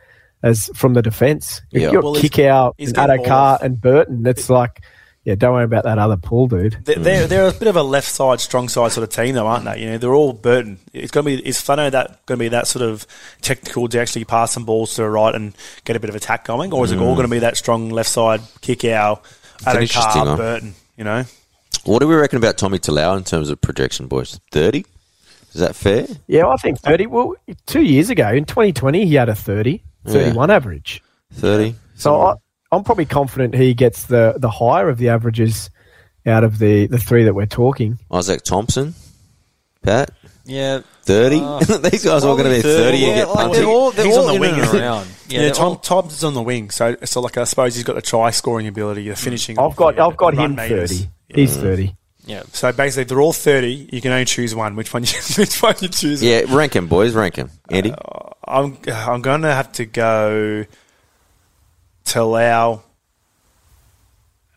[SPEAKER 6] as from the defence. If
[SPEAKER 2] Yeah.
[SPEAKER 6] you've
[SPEAKER 4] Well,
[SPEAKER 6] got
[SPEAKER 4] he's-
[SPEAKER 6] kick out,
[SPEAKER 4] he's
[SPEAKER 6] and
[SPEAKER 4] got
[SPEAKER 6] Addo
[SPEAKER 4] ball
[SPEAKER 6] Carr
[SPEAKER 4] off.
[SPEAKER 6] and Burton, it's like, yeah, don't worry about that other pool dude.
[SPEAKER 4] They're, they're, they're a bit of a left side, strong side sort of team, though, aren't they? You know, they're all Burton. It's going to be is Fano that going to be that sort of technical to actually pass some balls to the right and get a bit of attack going, or is it all mm. going to be that strong left side kick out,
[SPEAKER 2] an
[SPEAKER 4] Adam
[SPEAKER 2] interesting
[SPEAKER 4] Carr,
[SPEAKER 2] one.
[SPEAKER 4] Burton? You know,
[SPEAKER 2] What do we reckon about Tommy Talau in terms of projection, boys? 30? Is that fair?
[SPEAKER 6] Yeah, I think 30. Well, two years ago in 2020, he had a 30, 31 average.
[SPEAKER 2] 30?
[SPEAKER 6] So I, I'm probably confident he gets the, the higher of the averages out of the, the three that we're talking.
[SPEAKER 2] Izaac Thompson? Pat?
[SPEAKER 5] Yeah.
[SPEAKER 2] 30?
[SPEAKER 5] Uh,
[SPEAKER 2] These guys are all going to be 30
[SPEAKER 5] Yeah,
[SPEAKER 2] and get
[SPEAKER 5] like
[SPEAKER 2] punted.
[SPEAKER 5] they're all, they're
[SPEAKER 4] He's
[SPEAKER 5] all
[SPEAKER 4] on the wing,
[SPEAKER 5] and around.
[SPEAKER 4] yeah.
[SPEAKER 5] they're
[SPEAKER 4] Tom
[SPEAKER 5] all-
[SPEAKER 4] Thompson's on the wing, so so like I suppose he's got the try scoring ability, the finishing.
[SPEAKER 6] I've got I've got him
[SPEAKER 4] meters.
[SPEAKER 6] 30. He's 30.
[SPEAKER 5] yeah.
[SPEAKER 4] So basically, they're all thirty. You can only choose one. Which one? You, which one you choose?
[SPEAKER 2] Yeah, rank him, boys. Rank him. Andy?
[SPEAKER 4] I'm I'm going to have to go Talau,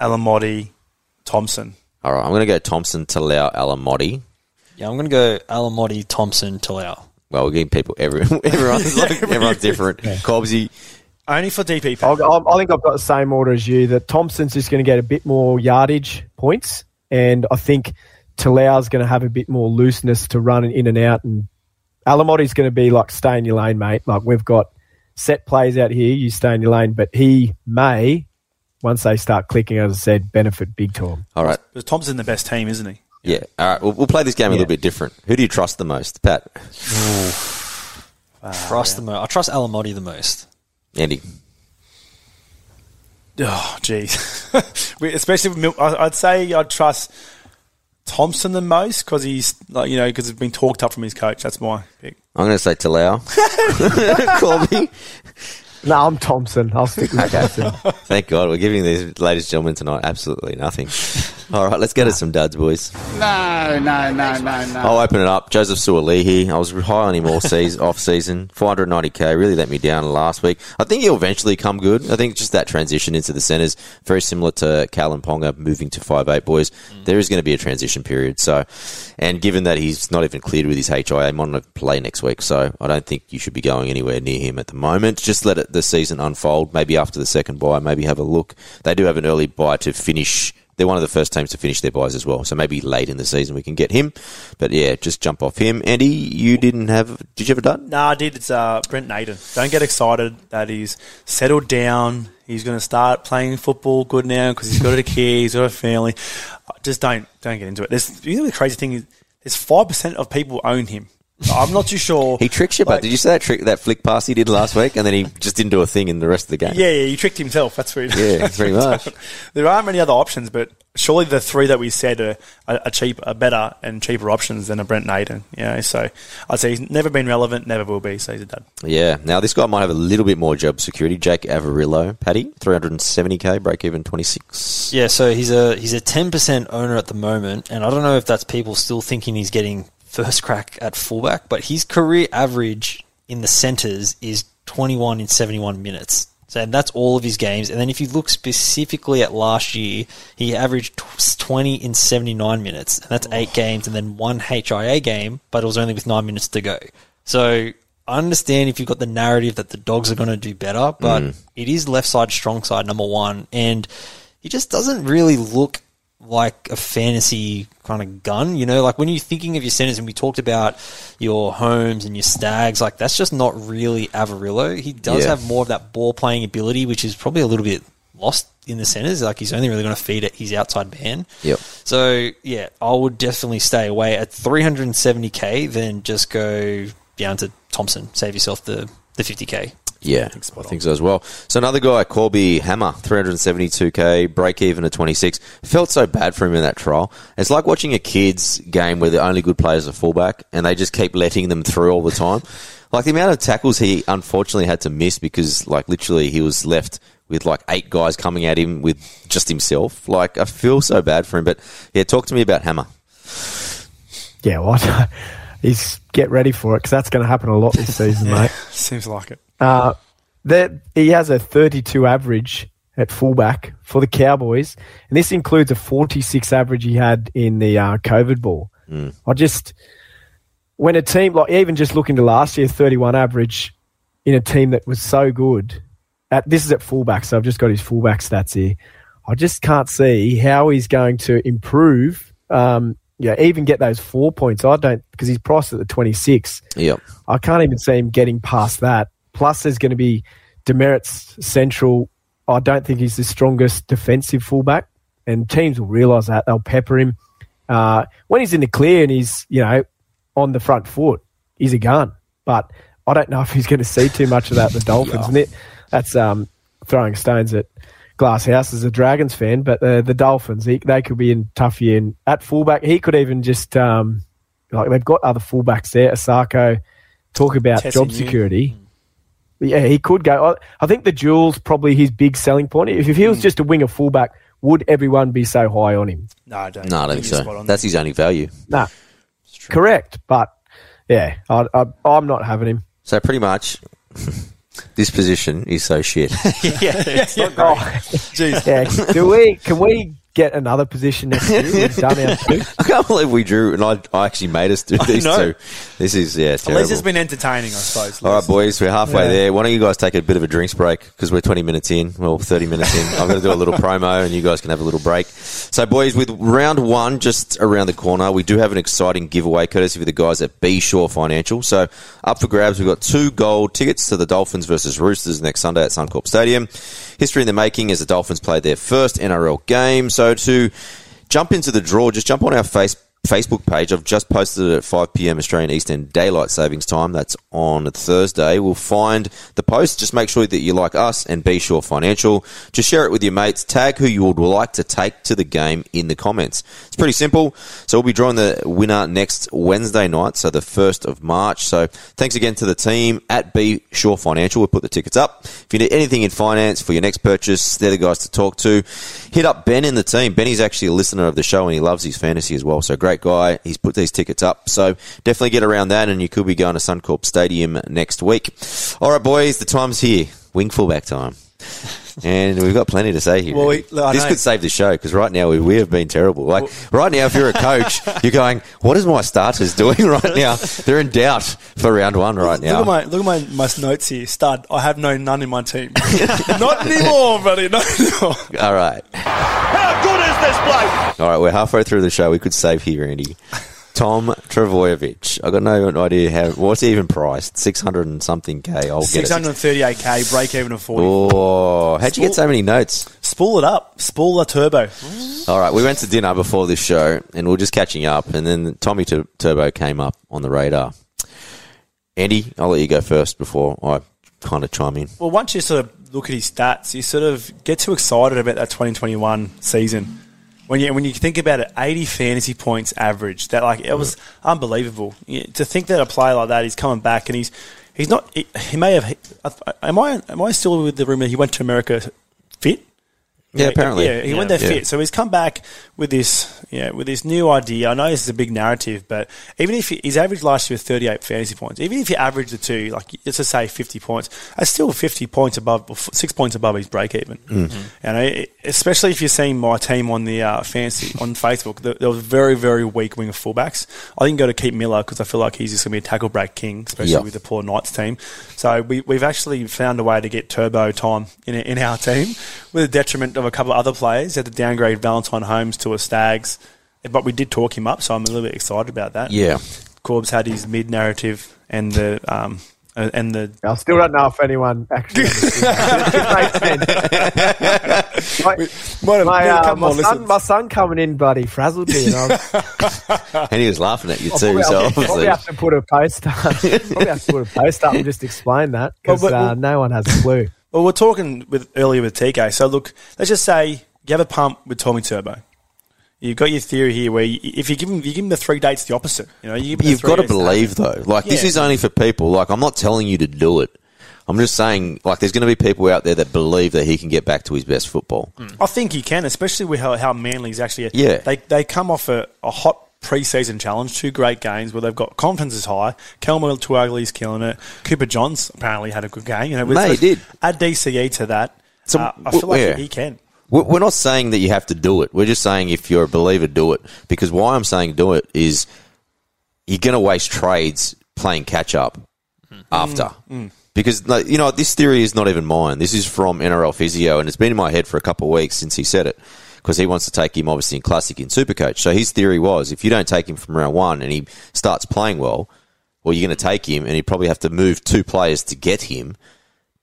[SPEAKER 4] Alamoti, Thompson.
[SPEAKER 2] all right, I'm going to go Thompson, Talau, Alamoti.
[SPEAKER 5] Yeah, I'm going to go Alamoti, Thompson, Talau.
[SPEAKER 2] Well, we're getting people, every, everyone's, like, everyone's different. Cobbsy,
[SPEAKER 4] Only for DP.
[SPEAKER 6] I'll, I'll, I think I've got the same order as you. That Thompson's just going to get a bit more yardage points, and I think Talau's going to have a bit more looseness to run in and out. And Alamoti's going to be like stay in your lane, mate. Like we've got set plays out here, you stay in your lane. But he may, once they start clicking, as I said, benefit big time.
[SPEAKER 2] all right.
[SPEAKER 4] But Thompson's in the best team, isn't he?
[SPEAKER 2] Yeah, all right. We'll, we'll play this game a
[SPEAKER 6] Yeah.
[SPEAKER 2] little bit different. Who do you trust the most? Pat?
[SPEAKER 5] trust the mo- I trust Alamoti the most.
[SPEAKER 2] Andy?
[SPEAKER 4] Oh, jeez. We- Especially with Mil- I- I'd say I'd trust Thompson the most because he's like you know because it's been talked up from his coach. That's my pick.
[SPEAKER 2] I'm going to say Talau. Corby?
[SPEAKER 6] No, I'm Thompson. I'll stick with Thompson.
[SPEAKER 2] Thank God we're giving these ladies and gentlemen tonight absolutely nothing. All right, let's get us some duds, boys.
[SPEAKER 7] No, no, no, no, no.
[SPEAKER 2] I'll open it up. Joseph Suaalii. I was high on him all season, off season. 490k really let me down last week. I think he'll eventually come good. I think just that transition into the centres, very similar to Kalyn Ponga moving to five eight boys. Mm. There is going to be a transition period. So, and given that he's not even cleared with his HIA, might not play next week. So I don't think you should be going anywhere near him at the moment. Just let it, the season unfold. Maybe after the second buy, maybe have a look. They do have an early buy to finish they're one of the first teams to finish their buys as well. So maybe late in the season we can get him. But yeah, just jump off him. Andy, you didn't have. Did you have done?
[SPEAKER 4] No, I did. It's uh, Brent Naden. Don't get excited that he's settled down. He's going to start playing football good now because he's got a kid, he's got a family. Just don't don't get into it. There's you know the crazy thing is there's five percent of people own him. I'm not too sure.
[SPEAKER 2] He tricks you,
[SPEAKER 4] Like-
[SPEAKER 2] but did you see that trick, that flick pass he did last week, and then he just didn't do a thing in the rest of the game?
[SPEAKER 4] Yeah, yeah, he tricked himself. That's where he
[SPEAKER 2] Yeah, pretty much.
[SPEAKER 4] there aren't many other options, but surely the three that we said are, are, are cheap, are better and cheaper options than a Brent Naden. Yeah, so I'd say he's never been relevant, never will be. So he's a dud.
[SPEAKER 2] Yeah. Now this guy might have a little bit more job security. Jake Averillo, Paddy, 370k, break even 26.
[SPEAKER 5] Yeah, so he's a he's a ten percent owner at the moment, and I don't know if that's people still thinking he's getting first crack at fullback, but his career average in the centres is twenty one in seventy one minutes. So and that's all of his games. And then if you look specifically at last year, he averaged twenty in seventy nine minutes, and that's eight games, and then one HIA game, but it was only with nine minutes to go. So. I understand if you've got the narrative that the dogs are going to do better, but mm. it is left side, strong side, number one. And he just doesn't really look like a fantasy kind of gun. You know, like when you're thinking of your centers, and we talked about your homes and your stags, like that's just not really Averillo. He does
[SPEAKER 2] Yeah.
[SPEAKER 5] have more of that ball playing ability, which is probably a little bit lost in the centers. Like he's only really going to feed at his outside man.
[SPEAKER 2] Yep.
[SPEAKER 5] So yeah, I would definitely stay away at 370k. Then just go down to Thompson. Save yourself the the 50k.
[SPEAKER 2] Yeah, I think so as well. So another guy, Corby Hammer, 372k, break even at 26. Felt so bad for him in that trial. It's like watching a kids game where the only good players are fullback and they just keep letting them through all the time. like the amount of tackles he unfortunately had to miss because like literally he was left with like eight guys coming at him with just himself. Like I feel so bad for him. But yeah, talk to me about Hammer.
[SPEAKER 6] Yeah, what? He's get ready for it because that's going to happen a lot this season, mate.
[SPEAKER 4] Seems like it.
[SPEAKER 6] Uh, that he has a 32 average at fullback for the Cowboys, and this includes a 46 average he had in the uh, COVID ball. I just when a team like even just looking to last year, 31 average in a team that was so good. At this is at fullback, so I've just got his fullback stats here. I just can't see how he's going to improve. Um, yeah, even get those four points. I don't because he's priced at the 26.
[SPEAKER 2] Yeah,
[SPEAKER 6] I can't even see him getting past that. Plus, there's going to be demerits central. I don't think he's the strongest defensive fullback, and teams will realise that. They'll pepper him. Uh, when he's in the clear and he's, you know, on the front foot, he's a gun. But I don't know if he's going to see too much of that. The Dolphins, and it, that's um, throwing stones at Glass House as a Dragons fan. But uh, the Dolphins, he, they could be in tough year. And at fullback, he could even just um, like they've got other fullbacks there. Asako, talk about job security. Yeah, he could go. I- I think the duel's probably his big selling point. If, if he was hmm. just a winger fullback, would everyone be so high on him?
[SPEAKER 4] No, I don't.
[SPEAKER 2] No, I don't think so.
[SPEAKER 4] on
[SPEAKER 2] That's his only value.
[SPEAKER 6] No, correct. But yeah, I, I, I'm not having him.
[SPEAKER 2] So pretty much, this position is so shit.
[SPEAKER 5] yeah, it's not
[SPEAKER 6] Oh,
[SPEAKER 4] Jeez.
[SPEAKER 6] yeah. Do we? Can we get another position next year? We've done our two.
[SPEAKER 2] I can't believe we drew, and I, I actually made us do these
[SPEAKER 5] know.
[SPEAKER 2] two. This is yeah
[SPEAKER 4] At least it's been entertaining, I suppose.
[SPEAKER 2] All right, boys, we're halfway
[SPEAKER 6] Yeah.
[SPEAKER 2] there. Why don't you guys take a bit of a drinks break because we're 20 minutes in, well, 30 minutes in. I'm going to do a little promo and you guys can have a little break. So, boys, with round one just around the corner, we do have an exciting giveaway courtesy of the guys at B Shore Financial. So, up for grabs, we've got two gold tickets to the Dolphins versus Roosters next Sunday at Suncorp Stadium. History in the making as the Dolphins played their first NRL game. So, to jump into the draw, just jump on our Facebook Facebook page. I've just posted it at 5 p.m. Australian Eastern Daylight Savings Time. That's on Thursday. We'll find the post. Just make sure that you like us and Be Sure Financial. Just share it with your mates. Tag who you would like to take to the game in the comments. It's pretty simple. So we'll be drawing the winner next Wednesday night, so the 1st of March. So thanks again to the team at Be Sure Financial. We'll put the tickets up. If you need anything in finance for your next purchase, they're the guys to talk to. Hit up Ben in the team. Benny's actually a listener of the show and he loves his fantasy as well. So great guy. He's put these tickets up. So definitely get around that and you could be going to Suncorp Stadium next week. All right, boys, the time's here. Wing fullback time. And we've got plenty to say here.
[SPEAKER 4] Well, we-
[SPEAKER 2] this
[SPEAKER 4] know.
[SPEAKER 2] could save the show because right now we, we have been terrible. Like right now, if you're a coach, you're going, "What is my starters doing right now?" They're in doubt for round one right now.
[SPEAKER 4] Look at my look at my, my notes here. Stud. I have no none in my team. not anymore, buddy. Not anymore.
[SPEAKER 2] All right.
[SPEAKER 8] How good is this bloke?
[SPEAKER 2] All right, we're halfway through the show. We could save here, Andy. Tom Trbojevic. I've got no idea how. What's he even priced? Six hundred and something k. I'll get
[SPEAKER 4] Six
[SPEAKER 2] it.
[SPEAKER 4] hundred thirty-eight k break even of forty.
[SPEAKER 2] Oh, how'd you get so many notes?
[SPEAKER 4] Spool it up. Spool the turbo.
[SPEAKER 2] All right, we went to dinner before this show, and we are just catching up, and then Tommy Tur- Turbo came up on the radar. Andy, I'll let you go first before I kind of chime in.
[SPEAKER 4] Well, once you sort of look at his stats, you sort of get too excited about that 2021 season. When you when you think about it, 80 fantasy points average. That like it was unbelievable. Yeah, to think that a player like that is coming back and he's he's not. He, he may have. Am I am I still with the rumor he went to America fit?
[SPEAKER 2] Yeah, apparently.
[SPEAKER 4] Yeah, he went there
[SPEAKER 2] Yeah.
[SPEAKER 4] fit. So he's come back with this, yeah, with this new idea. I know this is a big narrative, but even if his average last year was 38 fantasy points, even if you average the two, like let's just say 50 points, that's still 50 points above, six points above his break even.
[SPEAKER 2] Mm.
[SPEAKER 4] You know, especially if you're seeing my team on the uh, fantasy on Facebook, there, was very, very weak wing of fullbacks. I didn't go to keep Miller because I feel like he's just going to be a tackle break king, especially
[SPEAKER 2] Yeah.
[SPEAKER 4] with the poor Knights team. So we, we've actually found a way to get turbo time in, in our team with a detriment of a couple of other players. Had to downgrade Valentine Holmes to a Staggs, but we did talk him up, so I'm a little bit excited about that.
[SPEAKER 2] Yeah.
[SPEAKER 4] Corb's had his mid narrative and the um uh, and the
[SPEAKER 6] I still don't know if anyone actually understood. it makes my, my, uh, my son, my son coming in, buddy, frazzled me. And I was,
[SPEAKER 2] And he was laughing at you
[SPEAKER 6] I'll
[SPEAKER 2] too,
[SPEAKER 6] probably,
[SPEAKER 2] so
[SPEAKER 6] I'll probably have to put a post up. probably have to put a post up and just explain that because
[SPEAKER 4] Well, but-
[SPEAKER 6] uh, no one has a clue.
[SPEAKER 4] Well, we're talking with earlier with TK. So look, let's just say you have a pump with Tommy Turbo. You've got your theory here where you, if you give him, you give him the three dates, the opposite. You know, you give
[SPEAKER 2] you've got to believe though. Like this
[SPEAKER 4] Yeah.
[SPEAKER 2] is only for people. Like I'm not telling you to do it. I'm just saying, like, there's going to be people out there that believe that he can get back to his best football. Mm.
[SPEAKER 4] I think he can, especially with how, how Manly's actually.
[SPEAKER 2] Yeah.
[SPEAKER 4] They, they come off a, a hot pre-season challenge, two great games where they've got confidence is high. Kelma Tuilagi's killing it. Cooper Johns apparently had a good game. You know, with-
[SPEAKER 2] Mate, he did.
[SPEAKER 4] Add DCE to that.
[SPEAKER 2] So,
[SPEAKER 4] uh, I feel like
[SPEAKER 2] yeah.
[SPEAKER 4] he, can.
[SPEAKER 2] We're not saying that you have to do it. We're just saying if you're a believer, do it. Because why I'm saying do it is you're going to waste trades playing catch up mm. after. Mm. Mm. Because you know this theory is not even mine. This is from NRL Physio, and it's been in my head for a couple of weeks since he said it. Because he wants to take him obviously in Classic in Supercoach. So his theory was if you don't take him from round one and he starts playing well, well you're going to take him, and you probably have to move two players to get him.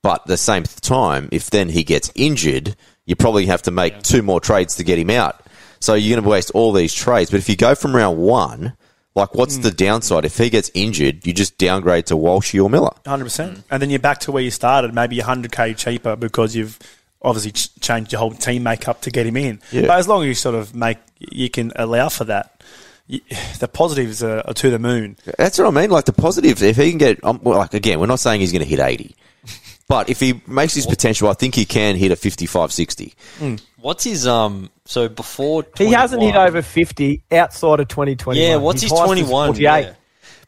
[SPEAKER 2] But at the same time, if then he gets injured, you probably have to make two more trades to get him out. So you're going to waste all these trades. But if you go from round one, like what's hmm. the downside? If he gets injured, you just downgrade to Walshy or Miller.
[SPEAKER 4] Hundred percent, and then you're back to where you started, maybe hundred k cheaper because you've obviously ch- changed your whole team makeup to get him in.
[SPEAKER 2] Yeah.
[SPEAKER 4] But as long as you sort of make, you can allow for that. You, the positives are, are to the moon.
[SPEAKER 2] That's what I mean. Like the positives, if he can get, um, well, like again, we're not saying he's going to hit 80. But if he makes his potential, I think he can hit a 55 60.
[SPEAKER 5] What's his um? So before
[SPEAKER 6] He hasn't hit over 50 outside of twenty twenty.
[SPEAKER 5] Yeah, what's his
[SPEAKER 6] highest
[SPEAKER 5] twenty one?
[SPEAKER 6] 48.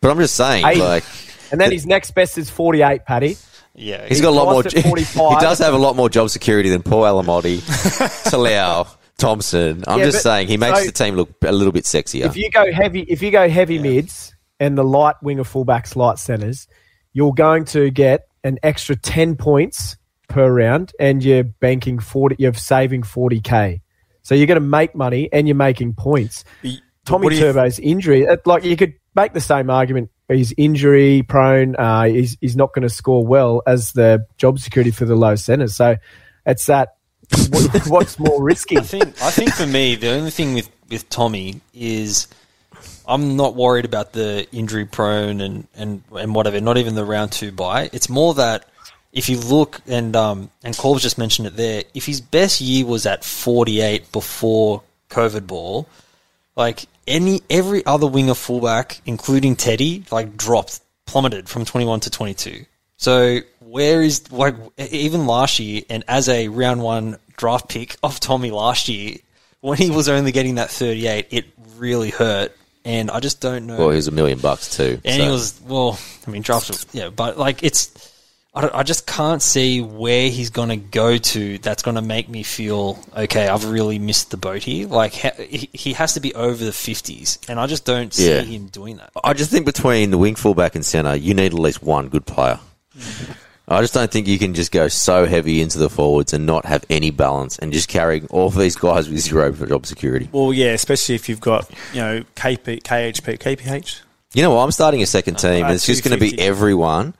[SPEAKER 2] But I'm just saying,
[SPEAKER 6] Eighty.
[SPEAKER 2] like,
[SPEAKER 6] And then his next best is 48, Paddy.
[SPEAKER 5] Yeah.
[SPEAKER 2] he's got a lot more. he does have a lot more job security than Paul Alamoti, Talau, Thompson. I'm
[SPEAKER 6] Yeah,
[SPEAKER 2] just saying he makes
[SPEAKER 6] so-
[SPEAKER 2] the team look a little bit sexier.
[SPEAKER 6] If you go heavy, if you go heavy mids and the light winger fullbacks, light centers, you're going to get an extra 10 points per round and you're banking 40, you're saving 40k. So you're going to make money and you're making points. Tommy
[SPEAKER 4] What do you-
[SPEAKER 6] Turbo's injury, uh, like you could make the same argument. He's injury prone. Uh, he's, he's not going to score well as the job security for the low centers. So it's that. what- what's more risky?
[SPEAKER 5] I think I think for me the only thing with with Tommy is I'm not worried about the injury prone and, and, and whatever, not even the round two buy. It's more that if you look and um and Corb's just mentioned it there, if his best year was at 48 before COVID ball, like any every other winger fullback, including Teddy, like dropped plummeted from 21 to 22. So where is like even last year and as a round one draft pick of Tommy last year, when he was only getting that 38, it really hurt. And I just don't know.
[SPEAKER 2] Well, he was a million bucks too.
[SPEAKER 5] And
[SPEAKER 2] so-
[SPEAKER 5] he was well. I mean, drafted. Yeah, but like it's. I, don't- I just can't see where he's going to go to. That's going to make me feel okay. I've really missed the boat here. Like he, he has to be over the fifties, and I just don't see
[SPEAKER 2] Yeah.
[SPEAKER 5] him doing that.
[SPEAKER 2] I just think between the wing fullback and centre, you need at least one good player. I just don't think you can just go so heavy into the forwards and not have any balance and just carrying all of these guys with zero job security.
[SPEAKER 4] Well, yeah, especially if you've got you know KP, KHP, KPH.
[SPEAKER 2] You know what? I'm starting a second team.
[SPEAKER 4] Uh,
[SPEAKER 2] and it's just going to be
[SPEAKER 4] 250.
[SPEAKER 2] everyone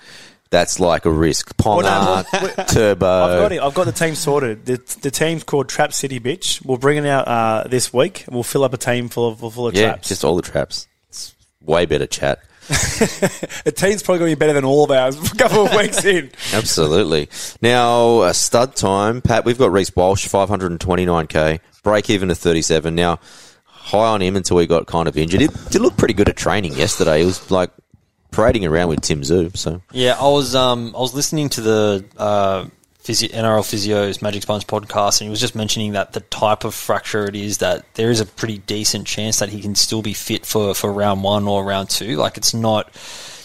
[SPEAKER 2] that's like a risk.
[SPEAKER 4] Well,
[SPEAKER 2] Ponga,
[SPEAKER 4] no, well,
[SPEAKER 2] Turbo.
[SPEAKER 4] I've got it. I've got the team sorted. The, the team's called Trap City Bitch. We'll bring it out uh, this week. We'll fill up a team full of full of
[SPEAKER 2] Yeah,
[SPEAKER 4] traps.
[SPEAKER 2] just all the traps. It's way better chat.
[SPEAKER 4] the team's probably going to be better than all of ours. A couple of weeks in.
[SPEAKER 2] Absolutely. Now, uh, stud time, Pat, we've got Reece Walsh, 529k, break even to 37. Now, high on him until he got kind of injured. He did look pretty good at training yesterday. He was like parading around with Tim Zoo. So,
[SPEAKER 5] Yeah, I was um I was listening to the uh, physio, NRL Physio's Magic Spines podcast, and he was just mentioning that the type of fracture it is that there is a pretty decent chance that he can still be fit for, for round one or round two. Like it's not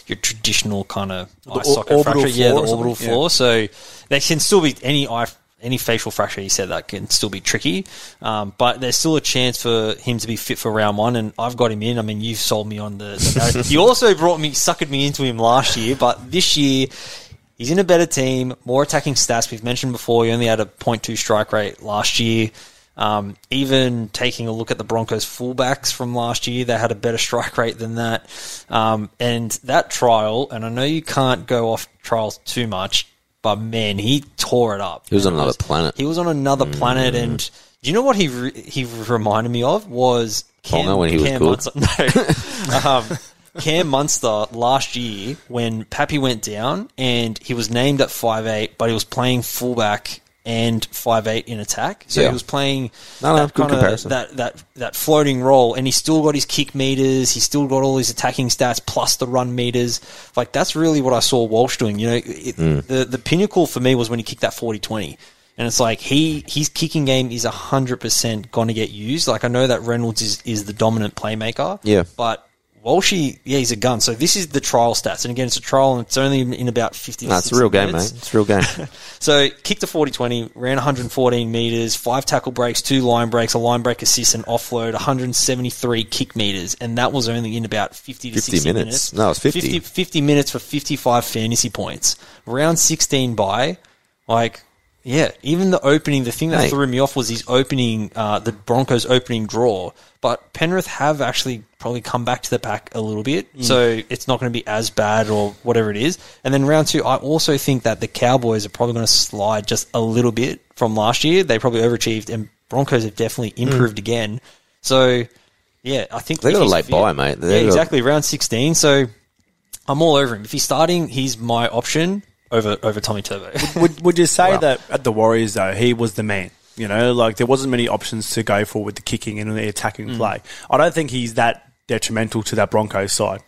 [SPEAKER 5] your traditional kind of eye socket fracture, yeah, the orbital floor. So there can still be any eye. Any facial fracture, he said that can still be tricky, um, but there's still a chance for him to be fit for round one, and I've got him in. I mean, you've sold me on the. the you also brought me, suckered me into him last year, but this year He's in a better team, more attacking stats. We've mentioned before, he only had a 0.2 strike rate last year. Um, even taking a look at the Broncos fullbacks from last year, they had a better strike rate than that. Um, and that trial, and I know you can't go off trials too much, but man, he tore it up.
[SPEAKER 2] He was on another planet.
[SPEAKER 5] He was on another planet, and do you know what he re- he reminded me of was
[SPEAKER 2] Ponga when he was
[SPEAKER 5] Cam
[SPEAKER 2] good.
[SPEAKER 5] Munster. No, um, Cam Munster last year when Pappy went down and he was named at five eight, but he was playing fullback and five eight in attack. So
[SPEAKER 2] Yeah.
[SPEAKER 5] he was playing
[SPEAKER 2] No, no,
[SPEAKER 5] that kinda- that that that floating role, and he still got his kick meters. He still got all his attacking stats plus the run meters. Like that's really what I saw Walsh doing. You know, it,
[SPEAKER 2] Hmm.
[SPEAKER 5] the the pinnacle for me was when he kicked that 40-20. And it's like he his kicking game is hundred percent going to get used. Like I know that Reynolds is, is the dominant playmaker.
[SPEAKER 2] Yeah.
[SPEAKER 5] but Walshy, yeah, he's a gun. So this is the trial stats, and again, it's a trial, and it's only in about fifty.
[SPEAKER 2] no, it's a
[SPEAKER 5] 60
[SPEAKER 2] real game,
[SPEAKER 5] minutes.
[SPEAKER 2] mate. It's a real game.
[SPEAKER 5] So kicked a 40-20, ran 114 meters, five tackle breaks, two line breaks, a line break assist, and offload, 173 kick meters, and that was only in about 50 to
[SPEAKER 2] 50
[SPEAKER 5] 60
[SPEAKER 2] minutes.
[SPEAKER 5] minutes.
[SPEAKER 2] No, it was 50.
[SPEAKER 5] 50, 50 minutes for 55 fantasy points. Round 16 by, like, yeah, even the opening, the thing that
[SPEAKER 2] Mate.
[SPEAKER 5] threw me off was his opening, uh, the Broncos opening draw. But Penrith have actually probably come back to the pack a little bit,
[SPEAKER 2] Mm.
[SPEAKER 5] so it's not going to be as bad or whatever it is. And then round two, I also think that the Cowboys are probably going to slide just a little bit from last year. They probably overachieved, and Broncos have definitely improved again. So, yeah, I think
[SPEAKER 2] Mm. They got a late
[SPEAKER 5] fit-
[SPEAKER 2] bye, mate. They
[SPEAKER 5] yeah, exactly. Round sixteen, so I'm all over him. If he's starting, he's my option over over Tommy Turbo.
[SPEAKER 4] Would Would you say
[SPEAKER 2] Wow.
[SPEAKER 4] that at the Warriors though he was the man? You know, like there wasn't many options to go for with the kicking and the attacking
[SPEAKER 5] Mm.
[SPEAKER 4] play. I don't think he's that detrimental to that Broncos side.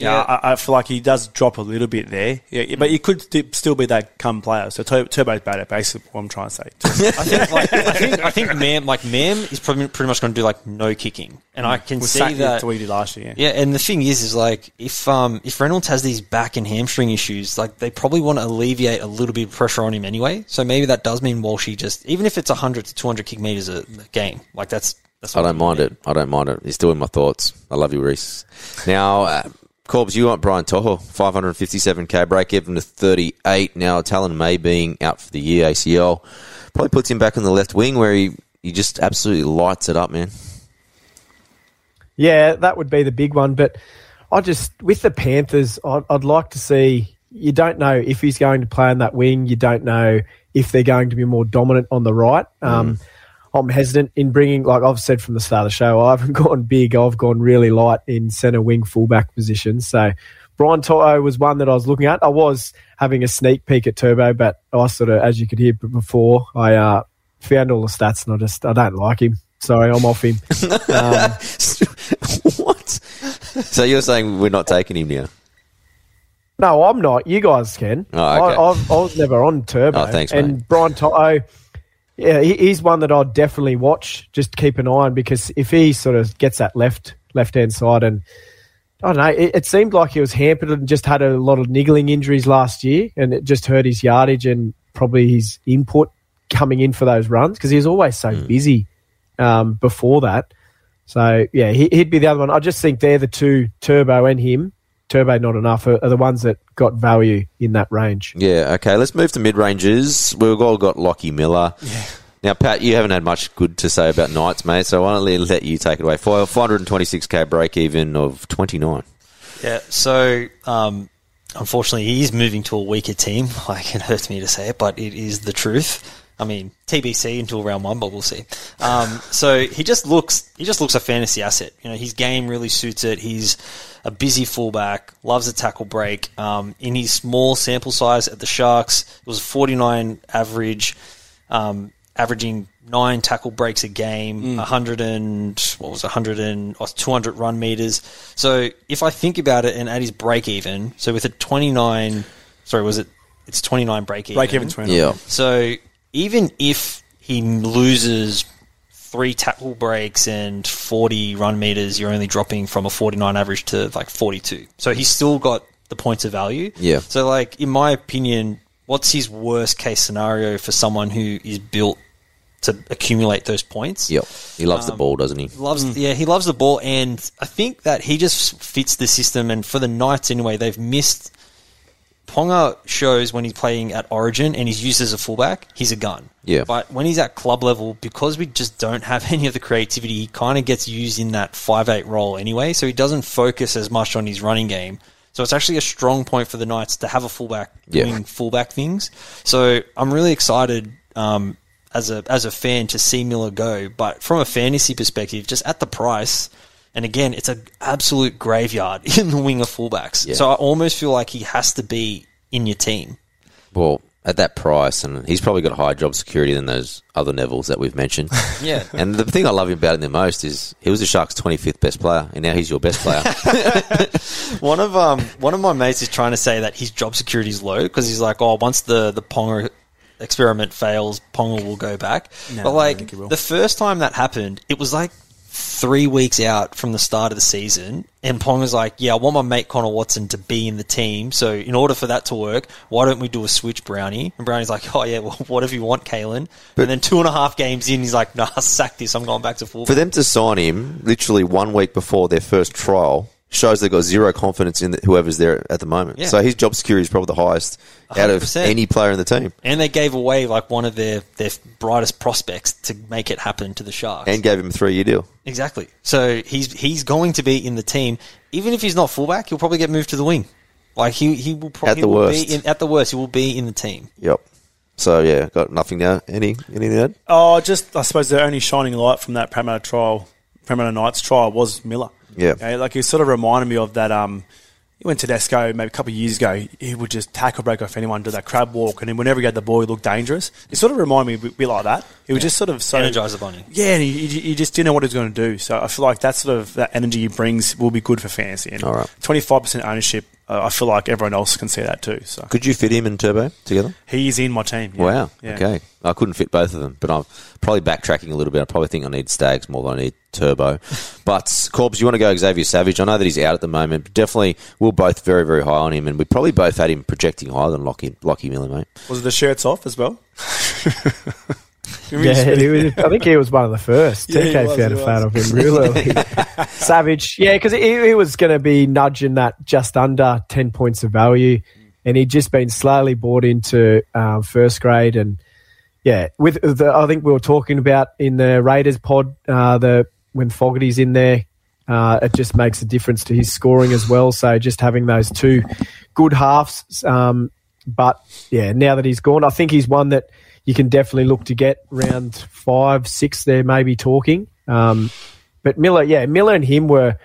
[SPEAKER 4] Yeah,
[SPEAKER 5] Yeah.
[SPEAKER 4] I, I feel like he does drop a little bit there. Yeah, but he could st- still be that come player. So Tur- Turbo's bad at basically what I'm trying to say.
[SPEAKER 5] I think, like, I think, I think Mam, like Mam, is probably pretty much going to do like no kicking, and I can
[SPEAKER 4] We'll
[SPEAKER 5] see
[SPEAKER 4] sack-
[SPEAKER 5] that.
[SPEAKER 4] That's what he did last year.
[SPEAKER 5] Yeah, and the thing is, is like if um if Reynolds has these back and hamstring issues, like they probably want to alleviate a little bit of pressure on him anyway. So maybe that does mean Walshy just even if it's hundred to two hundred kick meters a, a game, like that's that's.
[SPEAKER 2] I don't mind it. I don't mind it. He's still in my thoughts. I love you, Reece. Now, uh, Corbs, you want Brian To'o, 557k break even to 38. Now, Taylan May being out for the year, ACL, probably puts him back on the left wing where he, he just absolutely lights it up, man.
[SPEAKER 6] Yeah, that would be the big one. But I just, with the Panthers, I'd, I'd like to see. You don't know if he's going to play on that wing. You don't know if they're going to be more dominant on the right. Um, I'm hesitant in bringing, like I've said from the start of the show, I haven't gone big. I've gone really light in centre wing fullback position. So Brian To'o was one that I was looking at. I was having a sneak peek at Turbo, but I sort of, as you could hear before, I uh, found all the stats and I just, I don't like him. Sorry, I'm off him. Um,
[SPEAKER 2] what? So you're saying we're not taking him now?
[SPEAKER 6] no, I'm not. You guys can.
[SPEAKER 2] Oh, okay.
[SPEAKER 6] I, I've, I was never on Turbo.
[SPEAKER 2] Oh, thanks,
[SPEAKER 6] And. Brian To'o, yeah, he's one that I'd definitely watch. Just keep an eye on because if he sort of gets that left left hand side and I don't know, it, it seemed like he was hampered and just had a lot of niggling injuries last year, and it just hurt his yardage and probably his input coming in for those runs because he was always so
[SPEAKER 2] Hmm.
[SPEAKER 6] busy um, before that. So yeah, he, he'd be the other one. I just think they're the two, Turbo and him. Turbo not enough are, are the ones that got value in that range.
[SPEAKER 2] Yeah, okay. Let's move to mid ranges. We've all got Lockie Miller. Now, Pat, you haven't had much good to say about Knights, mate, so why don't I let you take it away? 426k break even of 29.
[SPEAKER 5] Yeah, so um, unfortunately, he is moving to a weaker team. Like it hurts me to say it, but it is the truth. I mean, TBC until round one, but we'll see. Um, so he just looks he just looks a fantasy asset. You know, his game really suits it. He's a busy fullback, loves a tackle break. Um, in his small sample size at the Sharks, it was 49 average, um, averaging nine tackle breaks a game, 100 and what was it, 100 and or 200 run meters. So if I think about it and add his break even, so with a 29, sorry, was it? It's 29 break even.
[SPEAKER 4] Break even 29.
[SPEAKER 2] Yeah.
[SPEAKER 5] So even if he loses three tackle breaks and 40 run meters, you're only dropping from a 49 average to like 42. So he's still got the points of value.
[SPEAKER 2] Yeah.
[SPEAKER 5] So like in my opinion, what's his worst case scenario for someone who is built to accumulate those points?
[SPEAKER 2] Yep. He loves the um, ball, doesn't he?
[SPEAKER 5] Loves hmm. yeah, he loves the ball, and I think that he just fits the system. And for the Knights anyway, they've missed. Ponga shows when he's playing at Origin and he's used as a fullback, he's a gun.
[SPEAKER 2] Yeah.
[SPEAKER 5] But when he's at club level, because we just don't have any of the creativity, he kind of gets used in that five eight role anyway. So he doesn't focus as much on his running game. So it's actually a strong point for the Knights to have a fullback
[SPEAKER 2] Yeah.
[SPEAKER 5] doing fullback things. So I'm really excited um, as a as a fan to see Miller go. But from a fantasy perspective, just at the price, and again, it's an absolute graveyard in the wing of fullbacks.
[SPEAKER 2] Yeah.
[SPEAKER 5] So I almost feel like he has to be in your team.
[SPEAKER 2] Well, at that price, and he's probably got a higher job security than those other Nevilles that we've mentioned.
[SPEAKER 5] Yeah.
[SPEAKER 2] And the thing I love about him the most is he was the Sharks' 25th best player, and now he's your best player.
[SPEAKER 5] One of um one of my mates is trying to say that his job security is low because he's like, oh, once the the Ponga experiment fails, Ponga will go back.
[SPEAKER 4] No,
[SPEAKER 5] but like
[SPEAKER 4] don't think he will.
[SPEAKER 5] the first time that happened, it was like three weeks out from the start of the season, and Ponga's like, yeah, I want my mate Connor Watson to be in the team. So in order for that to work, why don't we do a switch, Brownie? And Brownie's like, oh yeah, well, whatever you want, Kalyn. and then two and a half games in, he's like, nah, sack this. I'm going back to full.
[SPEAKER 2] For them to sign him literally one week before their first trial shows they've got zero confidence in the, whoever's there at the moment.
[SPEAKER 5] Yeah.
[SPEAKER 2] So his job security is probably the highest out of
[SPEAKER 5] 100%.
[SPEAKER 2] any player in the team,
[SPEAKER 5] And they gave away like one of their, their brightest prospects to make it happen to the Sharks.
[SPEAKER 2] and gave him a three-year deal.
[SPEAKER 5] exactly. So he's he's going to be in the team. Even if he's not fullback, he'll probably get moved to the wing. Like he he will probably
[SPEAKER 2] At
[SPEAKER 5] probably
[SPEAKER 2] the worst.
[SPEAKER 5] be in, at the worst he will be in the team.
[SPEAKER 2] Yep. So yeah, got nothing now. Any anything to add?
[SPEAKER 4] Oh, just I suppose the only shining light from that Parramatta trial, Parramatta Knights trial, was Miller.
[SPEAKER 2] Yeah.
[SPEAKER 4] Okay, like he sort of reminded me of that. Um, he went to Desco maybe a couple of years ago. He would just tackle break off anyone, do that crab walk, and then whenever he had the ball, he looked dangerous. He sort of reminded me a bit like that. He was just sort of so
[SPEAKER 5] Energize the bunny.
[SPEAKER 4] Yeah, and he, he he just didn't know what he was going to do. So I feel like that sort of that energy he brings will be good for fantasy. And
[SPEAKER 2] All right.
[SPEAKER 4] twenty five percent ownership, I feel like everyone else can see that too. So
[SPEAKER 2] Could you fit him and Turbo together?
[SPEAKER 4] he's in my team. yeah.
[SPEAKER 2] Wow.
[SPEAKER 4] Yeah.
[SPEAKER 2] Okay. I couldn't fit both of them, but I'm probably backtracking a little bit. I probably think I need Staggs more than I need Turbo. but Corbs, you want to go Xavier Savage? I know that he's out at the moment, but definitely we're both very, very high on him, and we probably both had him projecting higher than Lockie, Lockie Miller, mate.
[SPEAKER 4] Was it the shirts off as well?
[SPEAKER 6] Yeah, he was, I think he was one of the first.
[SPEAKER 4] Yeah,
[SPEAKER 6] TK
[SPEAKER 4] was,
[SPEAKER 6] found a fan of him real early. Savage, yeah, because he, he was going to be nudging that just under 10 points of value. And he'd just been slowly bought into um, first grade. And yeah, with the, I think we were talking about in the Raiders pod, uh, the when Fogarty's in there, uh, it just makes a difference to his scoring as well. So just having those two good halves, um, but yeah, now that he's gone, I think he's one that you can definitely look to get round five, six. There, maybe talking. Um, but Miller, yeah, Miller and him were.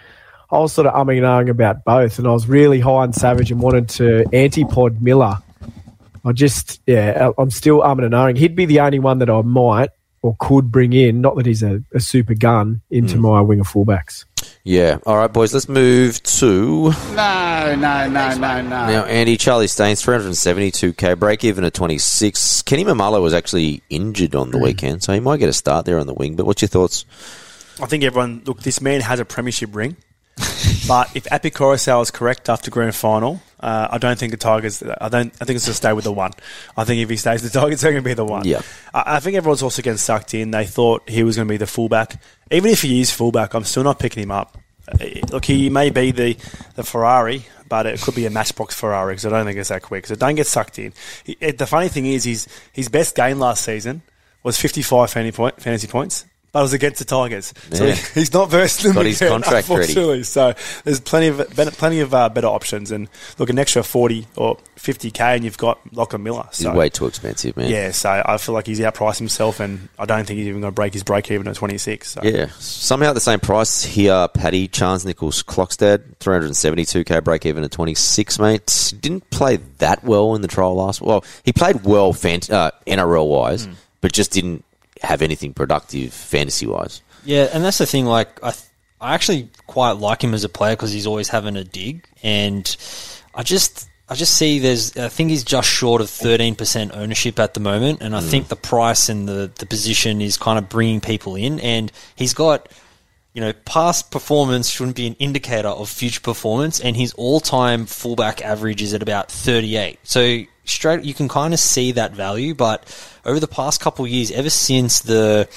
[SPEAKER 6] I was sort of umming and ahhing about both, and I was really high on Savage and wanted to antipod Miller. I just, yeah, I'm still umming and ahhing. He'd be the only one that I might or could bring in. Not that he's a, a super gun into hmm. my winger fullbacks.
[SPEAKER 2] Yeah. All right, boys. Let's move to
[SPEAKER 7] No, no, no, no, no.
[SPEAKER 2] now. Andy Charlie Staines, 372k, break even at 26. Kenny Maumalo was actually injured on the hmm. weekend, so he might get a start there on the wing. But what's your thoughts?
[SPEAKER 4] I think everyone look. This man has a premiership ring, but if Api Koroisau is correct after grand final, uh, I don't think the Tigers. I don't. I think it's going to stay with the one. I think if he stays with the Tigers, they're going to be the one.
[SPEAKER 2] Yeah.
[SPEAKER 4] I, I think everyone's also getting sucked in. They thought he was going to be the fullback. Even if he is fullback, I'm still not picking him up. Uh, Look, he may be the the Ferrari. But it could be a matchbox Ferrari because I don't think it's that quick. So don't get sucked in. He, it, the funny thing is, his his best game last season was 55 fantasy, point, fantasy points, but it was against the Tigers. So he, he's not versed in
[SPEAKER 2] Got his contract ready.
[SPEAKER 4] unfortunately. So there's plenty of better, plenty of uh, better options, and look, an extra 40 or 50k, and you've got Lachlan Miller.
[SPEAKER 2] He's way too expensive, man.
[SPEAKER 4] yeah, so I feel like he's outpriced himself, and I don't think he's even going to break his break even at 26. So.
[SPEAKER 2] Yeah, somehow at the same price here. Paddy Charnze Nicoll-Klokstad, 372k break even at 26, mate. Didn't play that well in the trial last. Well, he played well fant- uh, NRL wise, but just didn't have anything productive fantasy wise.
[SPEAKER 5] Yeah, and that's the thing. Like, I, th- I actually quite like him as a player because he's always having a dig, and I just, I just see there's. I think he's just short of thirteen percent ownership at the moment, and I mm. think the price and the the position is kind of bringing people in, and he's got. You know, past performance shouldn't be an indicator of future performance, and his all-time fullback average is at about 38. So straight, you can kind of see that value. But over the past couple years, ever since the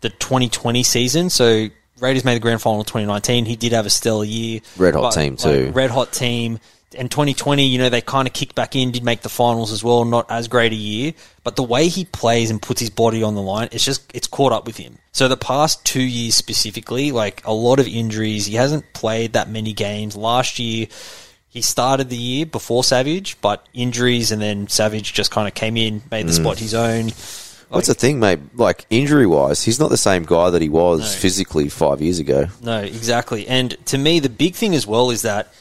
[SPEAKER 5] the 2020 season. So Raiders made the grand final in 2019. He did have a stellar year.
[SPEAKER 2] Red hot
[SPEAKER 5] But,
[SPEAKER 2] team
[SPEAKER 5] like,
[SPEAKER 2] too.
[SPEAKER 5] red hot team. And 2020, you know, they kind of kicked back in, did make the finals as well. Not as great a year, but the way he plays and puts his body on the line, it's just it's caught up with him. So the past two years specifically, like a lot of injuries, he hasn't played that many games. Last year, he started the year before Savage, but injuries and then Savage just kind of came in, made
[SPEAKER 2] Mm.
[SPEAKER 5] the spot his own.
[SPEAKER 2] What's the thing, mate? Like injury wise, he's not the same guy that he was physically five years ago.
[SPEAKER 5] No, exactly. And to me, the big thing as well is that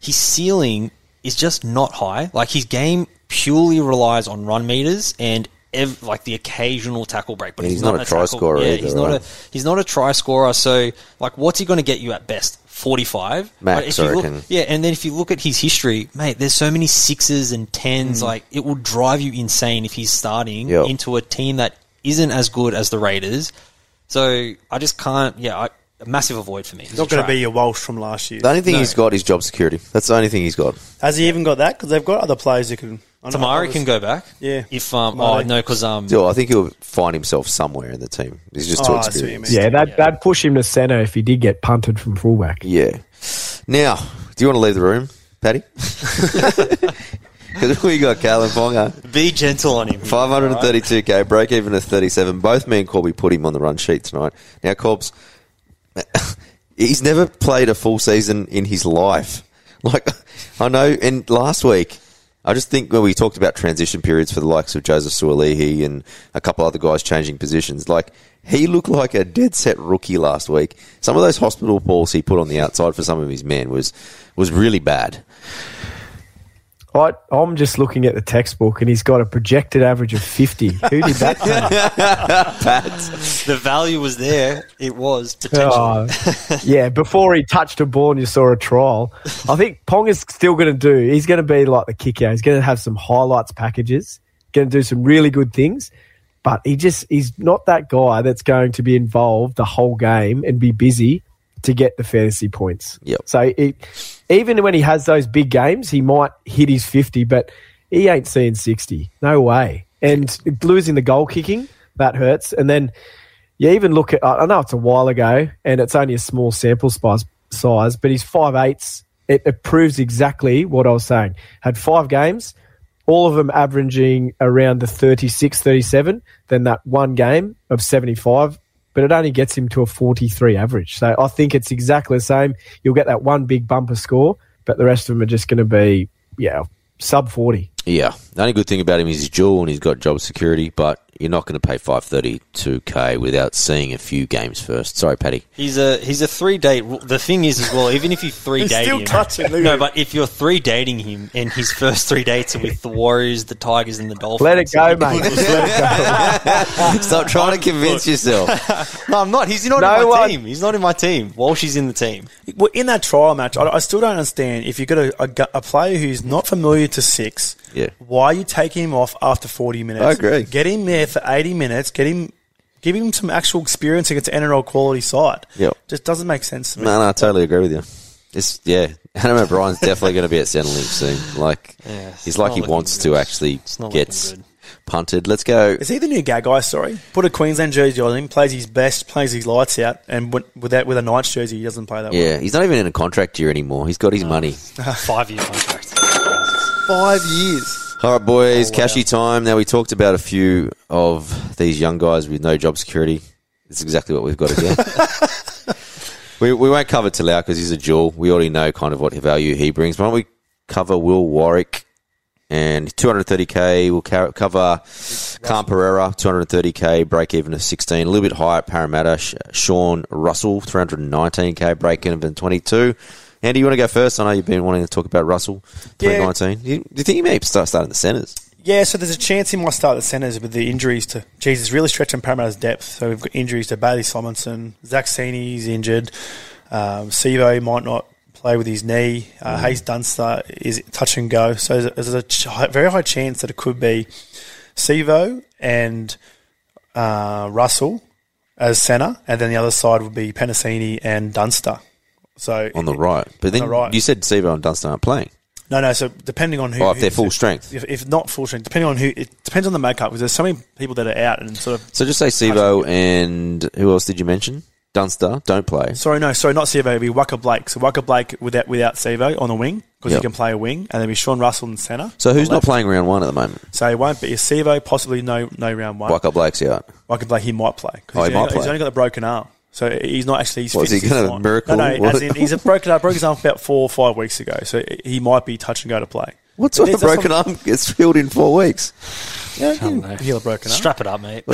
[SPEAKER 5] his ceiling is just not high. Like his game purely relies on run meters and ev- like the occasional tackle break. But he's,
[SPEAKER 2] he's not a try
[SPEAKER 5] tackle-
[SPEAKER 2] scorer
[SPEAKER 5] Yeah,
[SPEAKER 2] either,
[SPEAKER 5] he's not
[SPEAKER 2] right?
[SPEAKER 5] a he's not a try scorer. So like, what's he going to get you at best? Forty five
[SPEAKER 2] Max, I reckon.
[SPEAKER 5] yeah, and then if you look at his history, mate, there's so many sixes and tens. Mm. Like it will drive you insane if he's starting
[SPEAKER 2] Yep.
[SPEAKER 5] into a team that isn't as good as the Raiders. So I just can't. Yeah, I, a massive avoid for me.
[SPEAKER 4] He's not going to be your Walsh from last year.
[SPEAKER 2] The only thing
[SPEAKER 5] No.
[SPEAKER 2] he's got is job security. That's the only thing he's got.
[SPEAKER 4] Has he even got that? Because they've got other players who can. I know
[SPEAKER 5] Tamari can go back.
[SPEAKER 4] Yeah.
[SPEAKER 5] If um
[SPEAKER 4] Tamari.
[SPEAKER 5] oh no because um
[SPEAKER 2] Still, I think he'll find himself somewhere in the team. He's just too
[SPEAKER 4] Oh, I see what you
[SPEAKER 2] experienced.
[SPEAKER 4] mean.
[SPEAKER 6] Yeah, that, that'd push him to centre if he did get punted from fullback.
[SPEAKER 2] Yeah. Now, do you want to leave the room, Paddy? Because we got Kalyn Ponga.
[SPEAKER 5] be gentle on him.
[SPEAKER 2] 532k, break even at 37. Both me and Corby put him on the run sheet tonight. Now, Corbs, he's never played a full season in his life. Like, I know, and last week, I just think when we talked about transition periods for the likes of Joseph Suaalii and a couple other guys changing positions, like, he looked like a dead set rookie last week. Some of those hospital balls he put on the outside for some of his men was was really bad.
[SPEAKER 6] I, I'm just looking at the textbook and he's got a projected average of 50. Who did that? to?
[SPEAKER 5] The value was there. It was potential.
[SPEAKER 6] Oh, yeah, before he touched a ball and you saw a trial. I think Pong is still going to do, he's going to be like the kicker. He's going to have some highlights packages, going to do some really good things. But he just, he's not that guy that's going to be involved the whole game and be busy to get the fantasy points.
[SPEAKER 2] Yep.
[SPEAKER 6] So it, even when he has those big games, he might hit his 50, but he ain't seeing 60. No way. And losing the goal kicking, that hurts. And then you even look at, I know it's a while ago and it's only a small sample size, but he's five eighths. It, it proves exactly what I was saying. Had five games, all of them averaging around the 36, 37, then that one game of 75, but it only gets him to a 43 average. So I think it's exactly the same. You'll get that one big bumper score, but the rest of them are just going to be, yeah, sub 40.
[SPEAKER 2] Yeah. The only good thing about him is his dual and he's got job security, but you're not going to pay 532k without seeing a few games first. Sorry, Paddy.
[SPEAKER 5] He's a he's a three date. The thing is as well, even if you three
[SPEAKER 4] He's
[SPEAKER 5] date
[SPEAKER 4] still
[SPEAKER 5] him,
[SPEAKER 4] touching,
[SPEAKER 5] no, but if you're three dating him and his first three dates are with the Warriors, the Tigers, and the Dolphins,
[SPEAKER 6] Let it go, mate. Just let it go.
[SPEAKER 2] Stop trying to convince yourself.
[SPEAKER 5] No, I'm not. He's not
[SPEAKER 6] No
[SPEAKER 5] in my
[SPEAKER 6] one-
[SPEAKER 5] team. He's not in my team. Walsh is in the team.
[SPEAKER 4] Well, in that trial match, I, I still don't understand if you've got a, a a player who's not familiar to six.
[SPEAKER 2] Yeah.
[SPEAKER 4] Why are you taking him off after forty minutes?
[SPEAKER 2] I agree.
[SPEAKER 4] Get him there for eighty minutes. Get him, give him some actual experience against an NRL quality side.
[SPEAKER 2] Yeah,
[SPEAKER 4] Just doesn't make sense to me.
[SPEAKER 2] No, no, I totally agree with you. It's yeah. Adam O'Brien's definitely going to be at Centrelink soon. Like
[SPEAKER 5] Yeah,
[SPEAKER 2] he's like he wants
[SPEAKER 5] good.
[SPEAKER 2] to actually
[SPEAKER 5] It's
[SPEAKER 2] get punted. Let's go.
[SPEAKER 4] Is he the new Gagai? Sorry, put a Queensland jersey on him, plays his best, plays his lights out, and with with that with a Knights jersey, he doesn't play that
[SPEAKER 2] Yeah, he's not even in a contract year anymore. He's got his money.
[SPEAKER 5] Five year contract.
[SPEAKER 4] Five years.
[SPEAKER 2] All right, boys,
[SPEAKER 5] Oh, wow.
[SPEAKER 2] cashy time. Now we talked about a few of these young guys with no job security. It's exactly what we've got again. we, we won't cover Talau because he's a jewel. We already know kind of what value he brings. Why don't we cover Will Warbrick and 230k? We'll ca- cover Khan Pereira, 230k, break even of 16. A little bit higher at Parramatta. Sean Russell, 319k, break even of 22. Andy, you want to go first? I know you've been wanting to talk about Russell,
[SPEAKER 4] Yeah.
[SPEAKER 2] 2019. You, do you think he may start starting the centres?
[SPEAKER 4] Yeah, so there's a chance he might start the centres with the injuries to Jesus, really stretching Parramatta's depth. So we've got injuries to Bailey Simonsson, Zach Sini's injured, um, Sivo might not play with his knee, uh, Haze Dunster is touch and go. So there's a, there's a very high chance that it could be Sivo and uh, Russell as centre, and then the other side would be Penisini and Dunster. So
[SPEAKER 2] on the right. But then
[SPEAKER 4] the right.
[SPEAKER 2] you said Sivo and Dunster aren't playing.
[SPEAKER 4] No, no. So depending on who,
[SPEAKER 2] Oh, if they're full strength.
[SPEAKER 4] if, if not full strength, depending on who, it depends on the makeup because there's so many people that are out and sort of.
[SPEAKER 2] So just say Sivo and who else did you mention? Dunster don't play.
[SPEAKER 4] Sorry, no, sorry, not Sivo. It'd be Waqa Blake. So Waqa Blake without without Sivo on the wing because
[SPEAKER 2] Yep.
[SPEAKER 4] he can play a wing, and then be Sean Russell in centre.
[SPEAKER 2] So who's not playing round one at the moment?
[SPEAKER 4] So it won't be Sivo. Possibly no no round one.
[SPEAKER 2] Waqa Blake's out.
[SPEAKER 4] Waqa Blake he might play.
[SPEAKER 2] Oh,
[SPEAKER 4] he's
[SPEAKER 2] he might
[SPEAKER 4] got- He's only got the broken arm. So he's not actually. He's
[SPEAKER 2] What, is
[SPEAKER 4] fit,
[SPEAKER 2] he
[SPEAKER 4] he's
[SPEAKER 2] gonna miracle?
[SPEAKER 4] No, no. As in, he's a broken arm. Broke his arm about four or five weeks ago. So he might be touch and go to play.
[SPEAKER 2] What sort
[SPEAKER 4] It
[SPEAKER 2] of broken arm gets healed in four weeks?
[SPEAKER 4] Yeah, he
[SPEAKER 5] don't
[SPEAKER 4] can
[SPEAKER 5] know.
[SPEAKER 4] heal a broken arm.
[SPEAKER 5] Strap it up, mate.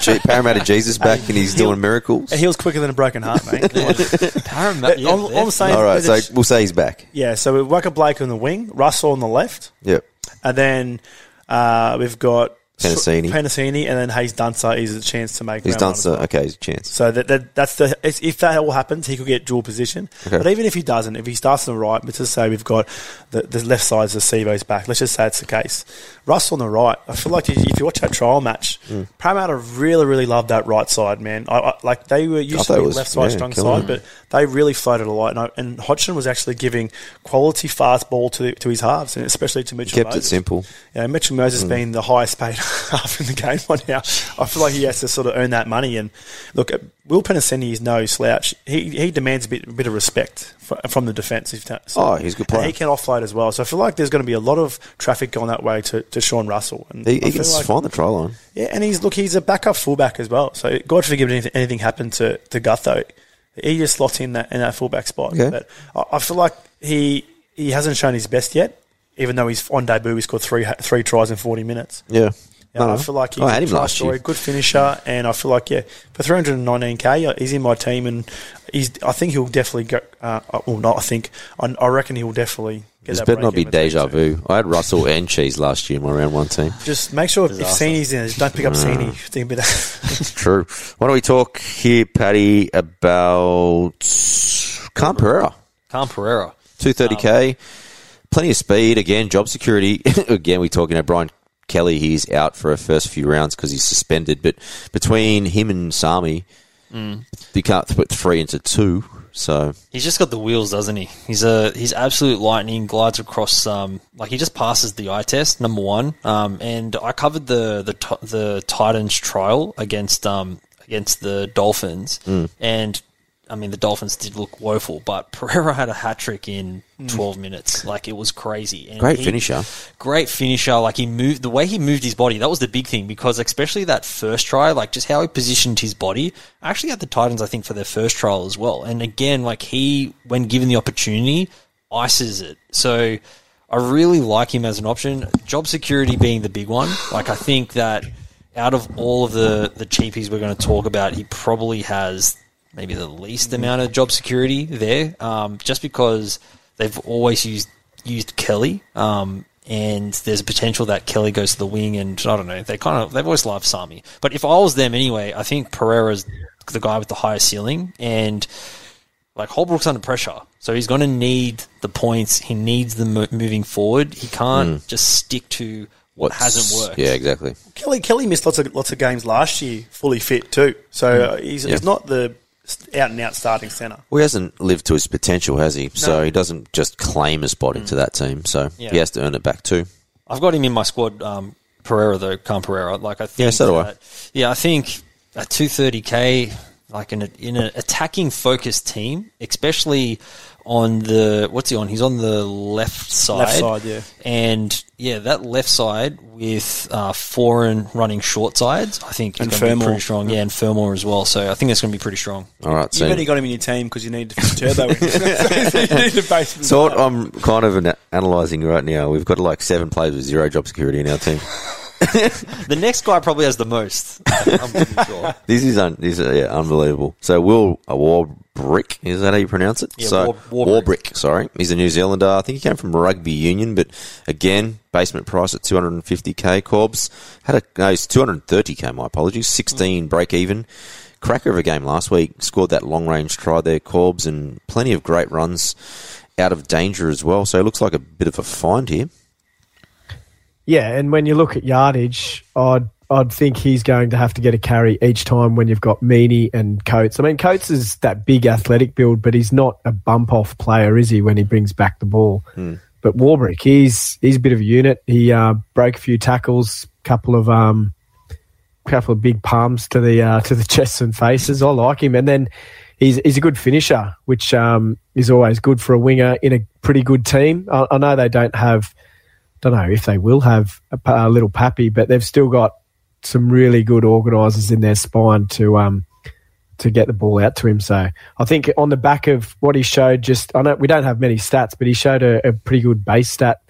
[SPEAKER 2] Gee, Parramatta Jesus back and he's
[SPEAKER 4] He'll-
[SPEAKER 2] doing miracles.
[SPEAKER 4] It heals quicker than a broken heart, mate.
[SPEAKER 5] Parramatta.
[SPEAKER 4] But all, all I'm saying
[SPEAKER 2] All right, so
[SPEAKER 4] it's-
[SPEAKER 2] we'll say he's back.
[SPEAKER 4] yeah, so we've Waqa Blake on the wing, Russell on the left,
[SPEAKER 2] Yep.
[SPEAKER 4] and then uh, we've got
[SPEAKER 2] Penisini.
[SPEAKER 4] Penisini, and then Haze Dunster is a chance to make.
[SPEAKER 2] He's Dunster.
[SPEAKER 4] well.
[SPEAKER 2] Okay, he's a chance.
[SPEAKER 4] So that, that that's the if that all happens, he could get dual position.
[SPEAKER 2] Okay.
[SPEAKER 4] But even if he doesn't, if he starts on the right, let's just say we've got the, the left side's the Sivo's back. Let's just say it's the case. Russ on the right. I feel like if you, watch that trial match,
[SPEAKER 2] Mm.
[SPEAKER 4] Parramatta really really loved that right side, man. I, I, like they were used to be
[SPEAKER 2] was-
[SPEAKER 4] left side
[SPEAKER 2] yeah,
[SPEAKER 4] strong side,
[SPEAKER 2] it.
[SPEAKER 4] but they really floated a lot. And, I, and Hodgson was actually giving quality fast ball to to his halves, and especially to Mitchell.
[SPEAKER 2] Kept it simple.
[SPEAKER 4] Yeah, Mitchell Moses
[SPEAKER 2] Mm.
[SPEAKER 4] being the highest paid half in the game right now. I feel like he has to sort of earn that money. And look, Will Penisini is no slouch. He he demands a bit, a bit of respect fr- from the defensive. ta-
[SPEAKER 2] Oh, he's a good
[SPEAKER 4] And
[SPEAKER 2] player.
[SPEAKER 4] he can offload as well. So I feel like there's going to be a lot of traffic going that way to, to Sean Russell. And
[SPEAKER 2] He, he can
[SPEAKER 4] like-
[SPEAKER 2] find the try line.
[SPEAKER 4] yeah, and he's look, he's a backup fullback as well. So God forbid anything, anything happened to to Gutho, he just slots in that in that fullback spot.
[SPEAKER 2] Okay.
[SPEAKER 4] But I, I feel like he he hasn't shown his best yet, even though he's on debut. He scored three three tries in forty minutes.
[SPEAKER 2] Yeah.
[SPEAKER 4] Yeah,
[SPEAKER 2] No,
[SPEAKER 4] I
[SPEAKER 2] no.
[SPEAKER 4] feel like he's
[SPEAKER 2] I had
[SPEAKER 4] a
[SPEAKER 2] him last year.
[SPEAKER 4] good finisher, and I feel like yeah, for 319k, he's in my team, and he's. I think he'll definitely go. Uh, well, not I think. I, I reckon he'll definitely get
[SPEAKER 2] This
[SPEAKER 4] that.
[SPEAKER 2] better not be
[SPEAKER 4] break even
[SPEAKER 2] deja
[SPEAKER 4] too.
[SPEAKER 2] vu. I had Russell and Cheese last year in my round one team.
[SPEAKER 4] Just make sure if
[SPEAKER 5] Disaster.
[SPEAKER 4] Seni's in, just don't pick up. Seni. Think about that.
[SPEAKER 2] True. Why don't we talk here, Paddy, about Khan Pereira?
[SPEAKER 5] Khan Pereira.
[SPEAKER 2] 230k, plenty of speed. Again, job security. again, we're talking about Brian Kelly. He's out for a first few rounds because he's suspended. But between him and Sami, you can't put three into two. So
[SPEAKER 5] He's just got the wheels, doesn't he? He's a he's absolute lightning. Glides across um like he just passes the eye test. Number one. Um, and I covered the the the Titans trial against um against the Dolphins, and I mean the Dolphins did look woeful, but Pereira had a hat trick in hmm. twelve minutes. Like it was crazy. And
[SPEAKER 2] great
[SPEAKER 5] he-
[SPEAKER 2] finisher.
[SPEAKER 5] great finisher. Like he moved the way he moved his body. That was the big thing because especially that first try, like just how he positioned his body. Actually, had the Titans, I think, for their first trial as well. And again, like he, when given the opportunity, ices it. So I really like him as an option. Job security being the big one. Like I think that out of all of the the cheapies we're going to talk about, he probably has maybe the least amount of job security there. Um, just because they've always used used Kelly. Um, and there's a potential that Kelly goes to the wing, and I don't know. They kind of they've always loved Sami, but if I was them anyway, I think Pereira's the guy with the highest ceiling, and like Holbrook's under pressure, so he's going to need the points. He needs them moving forward. He can't just stick to what hasn't worked.
[SPEAKER 2] Yeah, exactly.
[SPEAKER 4] Kelly Kelly missed lots of lots of games last year, fully fit too. So uh, he's,
[SPEAKER 2] Yeah.
[SPEAKER 4] he's not the out and out starting centre.
[SPEAKER 2] Well, he hasn't lived to his potential, has he? So he doesn't just claim a spot into that team. So
[SPEAKER 5] Yeah.
[SPEAKER 2] he has to earn it back too.
[SPEAKER 5] I've got him in my squad. Um, Pereira though, Khan Pereira. Like I think.
[SPEAKER 2] Yeah, so do I.
[SPEAKER 5] that- Yeah, I think a two thirty k, like in a, in an attacking focused team, especially on the what's he on? He's on the left side.
[SPEAKER 4] Left side, yeah.
[SPEAKER 5] And yeah, that left side with uh, foreign running short sides, I think is
[SPEAKER 4] And
[SPEAKER 5] going to be pretty strong. Yeah, and Fermor as well. So I think it's going to be pretty strong.
[SPEAKER 2] All right.
[SPEAKER 4] You
[SPEAKER 2] So,
[SPEAKER 4] better got him in your team because you need to fit turbo. in. you need to base him
[SPEAKER 2] so what. I'm kind of ana- analysing right now, we've got like seven players with zero job security in our team.
[SPEAKER 5] The next guy probably has the most. I'm pretty sure.
[SPEAKER 2] This is un- this is yeah, unbelievable. So Will a Warbrick is that how you pronounce it?
[SPEAKER 5] Yeah,
[SPEAKER 2] so
[SPEAKER 5] War- Warbrick.
[SPEAKER 2] Warbrick, sorry, he's a New Zealander. I think he came from Rugby Union, but again, basement price at 250k. Corbs had a no, he's 230k. My apologies, 16 break even. Cracker of a game last week. Scored that long range try there, Corbs, and plenty of great runs out of danger as well. So it looks like a bit of a find here.
[SPEAKER 6] Yeah, and when you look at yardage, I'd I'd think he's going to have to get a carry each time when you've got Meaney and Coates. I mean, Coates is that big athletic build, but he's not a bump off player, is he? When he brings back the ball, but Warbrick, he's he's a bit of a unit. He uh, broke a few tackles, couple of um, couple of big palms to the uh, to the chests and faces. I like him, and then he's he's a good finisher, which um, is always good for a winger in a pretty good team. I, I know they don't have don't know if they will have a, a little Pappy, but they've still got some really good organisers in their spine to um to get the ball out to him. So I think on the back of what he showed, just I know we don't have many stats, but he showed a, a pretty good base stat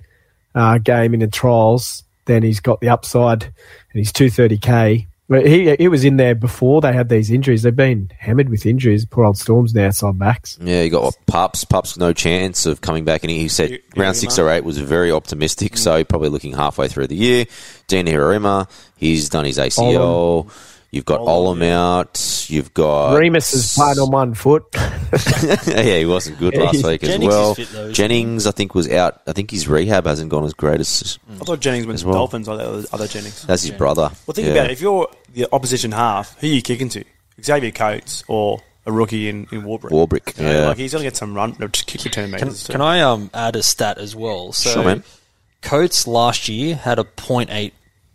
[SPEAKER 6] uh, game in the trials. Then he's got the upside, and he's two thirty k. But he he was in there before they had these injuries. They've been hammered with injuries. Poor old Storms now outside backs.
[SPEAKER 2] Yeah, you got what, Pups. Pups, no chance of coming back. And he said
[SPEAKER 4] Hi-
[SPEAKER 2] round six or eight was very optimistic, mm. so probably looking halfway through the year. Dean Ieremia, he's done his ACL. You've got Olam out. You've got
[SPEAKER 6] Remus is playing on one foot.
[SPEAKER 2] yeah, he wasn't good last week as
[SPEAKER 5] Jennings
[SPEAKER 2] well.
[SPEAKER 5] is fit though, isn't
[SPEAKER 2] Jennings, I think, was out. I think his rehab hasn't gone as great as
[SPEAKER 4] I thought Jennings went
[SPEAKER 2] As
[SPEAKER 4] to
[SPEAKER 2] well.
[SPEAKER 4] Dolphins like the other, other Jennings.
[SPEAKER 2] that's his brother.
[SPEAKER 4] Well, think
[SPEAKER 2] Yeah.
[SPEAKER 4] about it. If you're the opposition half, who are you kicking to? Xavier Coates or a rookie in, in Warbrick?
[SPEAKER 2] Warbrick,
[SPEAKER 4] You know,
[SPEAKER 2] yeah.
[SPEAKER 4] Like he's going to get some run, no, just kick return
[SPEAKER 5] Can,
[SPEAKER 4] meters. too.
[SPEAKER 5] can I um add a stat as well? So
[SPEAKER 2] Sure, man.
[SPEAKER 5] Coates last year had a 0.8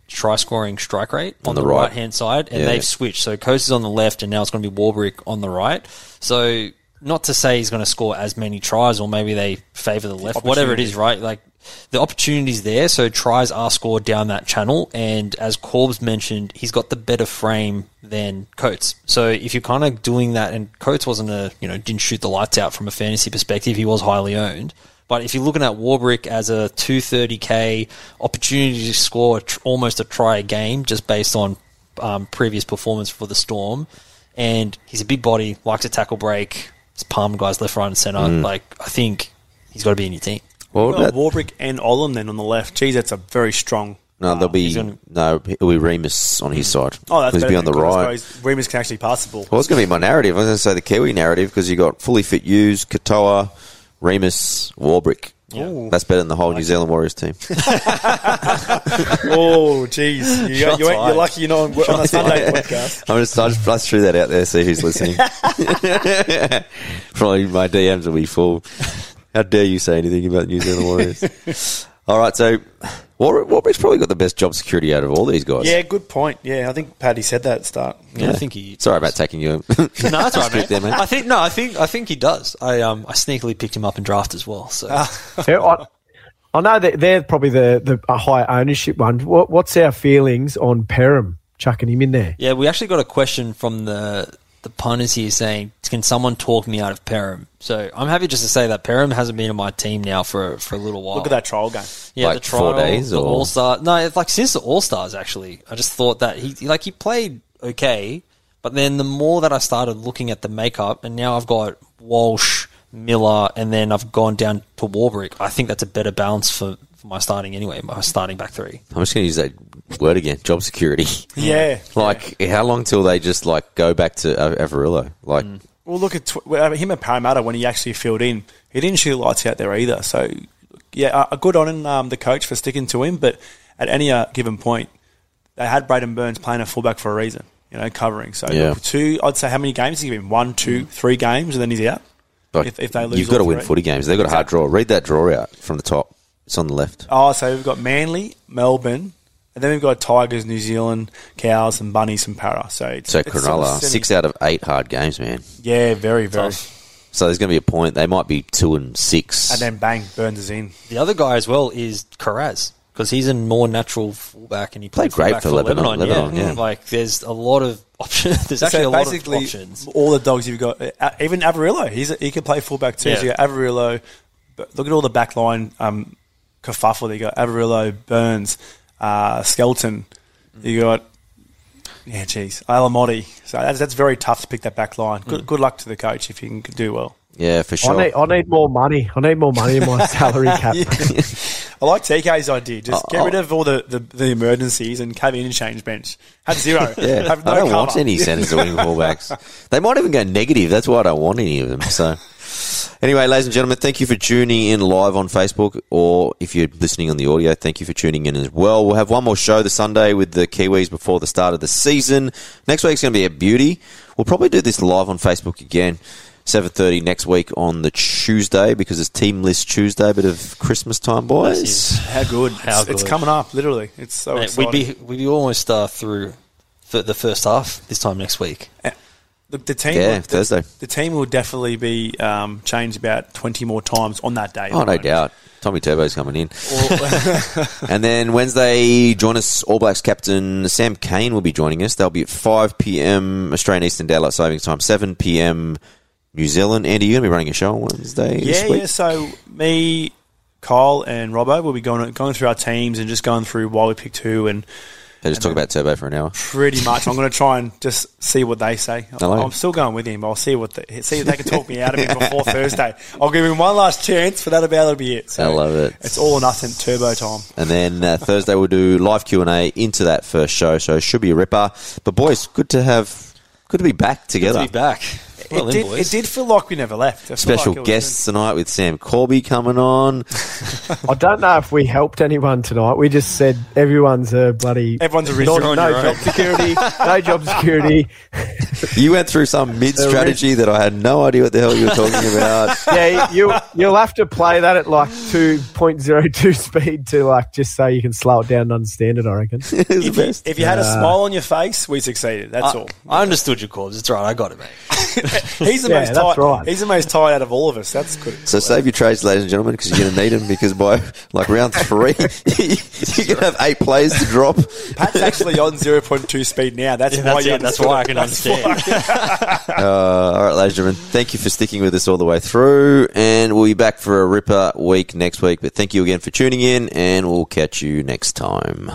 [SPEAKER 5] try scoring strike rate on,
[SPEAKER 2] the
[SPEAKER 5] the,
[SPEAKER 2] right.
[SPEAKER 5] right hand side, and
[SPEAKER 2] Yeah.
[SPEAKER 5] they've switched. So Coates is on the left, and now it's going to be Warbrick on the right. So not to say he's going to score as many tries, or maybe they favour the left, whatever it is, right? Like the opportunity's there, so tries are scored down that channel. And as Corbs mentioned, he's got the better frame than Coates. So if you're kind of doing that, and Coates wasn't a you know didn't shoot the lights out from a fantasy perspective, he was highly owned. But if you're looking at Warbrick as a 230k opportunity to score tr- almost a try a game just based on um, previous performance for the Storm, and he's a big body, likes to tackle break, he's palm guys left, right, and centre. Mm. Like I think he's got to be in your team.
[SPEAKER 2] Well,
[SPEAKER 4] Well, Warbrick and Ollam then on the left. Geez, that's a very strong.
[SPEAKER 2] no, there'll be
[SPEAKER 5] gonna-
[SPEAKER 2] no. It'll be Remus on his mm. side.
[SPEAKER 4] Oh, that's
[SPEAKER 2] he's
[SPEAKER 4] better
[SPEAKER 2] be on the
[SPEAKER 4] than
[SPEAKER 2] right.
[SPEAKER 4] Coates. Remus can actually pass the ball.
[SPEAKER 2] Well, it's going to be my narrative. I was going to say the Kiwi narrative because you have got fully fit Hughes, Katoa, Remus, Warbrick. That's better than the whole New Zealand Warriors team.
[SPEAKER 4] oh, jeez. You, you, you're, lucky you're not on, on a Sunday podcast.
[SPEAKER 2] I'm just, I just, I just threw that out there, see who's listening. Probably my DMs will be full. How dare you say anything about New Zealand Warriors? All right, so War- Warbrick's probably got the best job security out of all these guys.
[SPEAKER 4] Yeah, good point. Yeah, I think Paddy said that at the start.
[SPEAKER 5] Yeah, I think he.
[SPEAKER 2] Sorry about taking you.
[SPEAKER 5] No, that's all right,
[SPEAKER 2] Script there, mate.
[SPEAKER 5] I think no, I think I think he does. I um I sneakily picked him up in draft as well. So
[SPEAKER 6] Yeah, I, I know that they're probably the, the a high ownership one. What, what's our feelings on Perham chucking him in there?
[SPEAKER 5] yeah, we actually got a question from the the pun punters here saying, "Can someone talk me out of Perham?" So I'm happy just to say that Perham hasn't been on my team now for for a little while.
[SPEAKER 4] Look at that trial game.
[SPEAKER 5] Yeah,
[SPEAKER 2] Like
[SPEAKER 5] the trial,
[SPEAKER 2] four days
[SPEAKER 5] the
[SPEAKER 2] or-
[SPEAKER 5] All Star. No, it's like since the All Stars actually. I just thought that he like he played okay, but then the more that I started looking at the makeup, and now I've got Walsh, Miller, and then I've gone down to Warbrick. I think that's a better balance for, for my starting anyway. My starting back three.
[SPEAKER 2] I'm just going to use that word again. Job security.
[SPEAKER 4] Yeah.
[SPEAKER 2] like how long till they just like go back to Av- Averillo? Like
[SPEAKER 4] Well, look at tw- him at Parramatta when he actually filled in. He didn't shoot lights out there either. So, yeah, uh, good on him, um, the coach for sticking to him. But at any uh, given point, they had Braidon Burns playing a fullback for a reason, you know, covering. So,
[SPEAKER 2] Yeah.
[SPEAKER 4] look, two, I'd say how many games? He's given one, two, three games, and then he's out.
[SPEAKER 2] Like,
[SPEAKER 4] If- if they lose
[SPEAKER 2] you've got to
[SPEAKER 4] all
[SPEAKER 2] win
[SPEAKER 4] three.
[SPEAKER 2] footy games. They've got a hard draw. Read that draw out from the top. It's on the left.
[SPEAKER 4] Oh, so we've got Manly, Melbourne, and then we've got Tigers, New Zealand, Cows, and Bunnies and Para. So, it's,
[SPEAKER 2] So
[SPEAKER 4] it's sort of
[SPEAKER 2] Cronulla, six out of eight hard games, man.
[SPEAKER 4] Yeah, very, very.
[SPEAKER 2] So there's going to be a point. They might be two and six.
[SPEAKER 4] And then bang, Burns is in.
[SPEAKER 5] The other guy as well is Carraz because he's a more natural fullback and he played,
[SPEAKER 2] Played great
[SPEAKER 5] fullback
[SPEAKER 2] for Lebanon, Lebanon,
[SPEAKER 5] yeah.
[SPEAKER 2] yeah.
[SPEAKER 5] Like there's a lot of options. There's actually a lot of options.
[SPEAKER 4] all the dogs you've got, uh, even Averillo, he's a, he can play fullback too.
[SPEAKER 5] Yeah.
[SPEAKER 4] So you got Averillo. But look at all the back line um, kerfuffle. You got Averillo, Burns, uh, Skelton. You got yeah, geez, Alamoti. So that's, that's very tough to pick that back line. Good,
[SPEAKER 5] Mm.
[SPEAKER 4] good luck to the coach if you can do well.
[SPEAKER 2] yeah, for sure.
[SPEAKER 6] I need, I need more money. I need more money in my salary cap.
[SPEAKER 4] I like TK's idea. Just
[SPEAKER 2] Oh,
[SPEAKER 4] get rid
[SPEAKER 2] oh.
[SPEAKER 4] of all the, the, the emergencies and have interchange bench. Have zero.
[SPEAKER 2] Yeah,
[SPEAKER 4] have no
[SPEAKER 2] I don't
[SPEAKER 4] cover.
[SPEAKER 2] want any centres or wing fullbacks. They might even go negative. That's why I don't want any of them. So, anyway, ladies and gentlemen, thank you for tuning in live on Facebook, or if you're listening on the audio, thank you for tuning in as well. We'll have one more show this Sunday with the Kiwis before the start of the season. Next week's going to be a beauty. We'll probably do this live on Facebook again. 7.30 next week on the Tuesday because it's Team List Tuesday, bit of Christmas time, boys.
[SPEAKER 4] How good.
[SPEAKER 5] How
[SPEAKER 4] it's, it's coming up, literally. It's so
[SPEAKER 5] Mate,
[SPEAKER 4] exciting.
[SPEAKER 5] we'd be we'd be almost uh, through for the first half this time next week.
[SPEAKER 4] The, the team,
[SPEAKER 2] Yeah,
[SPEAKER 4] will, the,
[SPEAKER 2] Thursday.
[SPEAKER 4] the team will definitely be um, changed about twenty more times on that day.
[SPEAKER 2] Oh, no doubt. Tommy Turbo's coming in. And then Wednesday, join us, All Blacks captain Sam Cane will be joining us. They'll be at 5 p.m. Australian Eastern Daylight Savings Time, 7 p.m. New Zealand. Andy, you're going to be running a show on Wednesday this
[SPEAKER 4] yeah,
[SPEAKER 2] week?
[SPEAKER 4] yeah. So me, Kyle, and Robbo will be going going through our teams and just going through why we picked who and
[SPEAKER 2] They just talk about Turbo for an hour.
[SPEAKER 4] pretty much. I'm going to try and just see what they say.
[SPEAKER 2] Hello.
[SPEAKER 4] I'm still going with him. I'll see what they, see if they can talk me out of it before Thursday. I'll give him one last chance, but that'll be, that'll be it. So
[SPEAKER 2] I love it.
[SPEAKER 4] It's all or nothing turbo time.
[SPEAKER 2] And then uh, Thursday we'll do live Q&A into that first show, so it should be a ripper. But boys, good to have, good to be back together.
[SPEAKER 5] To be back. Well
[SPEAKER 4] it,
[SPEAKER 5] in,
[SPEAKER 4] did,
[SPEAKER 5] boys.
[SPEAKER 4] it did feel like we never left. I
[SPEAKER 2] Special
[SPEAKER 4] like it was-
[SPEAKER 2] guests tonight with Sam Corby coming on.
[SPEAKER 6] I don't know if we helped anyone tonight. We just said everyone's a bloody.
[SPEAKER 4] Everyone's a
[SPEAKER 6] no,
[SPEAKER 4] risk. You're
[SPEAKER 5] on
[SPEAKER 6] no
[SPEAKER 5] your
[SPEAKER 6] job
[SPEAKER 5] own.
[SPEAKER 6] security. no job security.
[SPEAKER 2] You went through some mid strategy that I had no idea what the hell you were talking about.
[SPEAKER 6] Yeah, you you'll have to play that at like two point zero two speed to like just so you can slow it down and understand it. I reckon.
[SPEAKER 2] It
[SPEAKER 4] If you, if you had a uh, smile on your face, we succeeded. That's
[SPEAKER 5] I,
[SPEAKER 4] all.
[SPEAKER 5] I understood your calls. It's right. I got it, mate.
[SPEAKER 4] He's the
[SPEAKER 6] Yeah,
[SPEAKER 4] most
[SPEAKER 6] that's
[SPEAKER 4] tired.
[SPEAKER 6] right.
[SPEAKER 4] He's the most tired out of all of us. That's good.
[SPEAKER 2] So save your trades, ladies and gentlemen, because you're going to need them. Because by like round three, you're going to have eight players to drop.
[SPEAKER 4] Pat's actually on zero point two speed now. That's
[SPEAKER 5] Yeah,
[SPEAKER 4] why
[SPEAKER 5] that's
[SPEAKER 4] you
[SPEAKER 5] it. That's why. I can understand.
[SPEAKER 2] Uh, all right, ladies and gentlemen, thank you for sticking with us all the way through, and we'll be back for a ripper week next week. But thank you again for tuning in, and we'll catch you next time.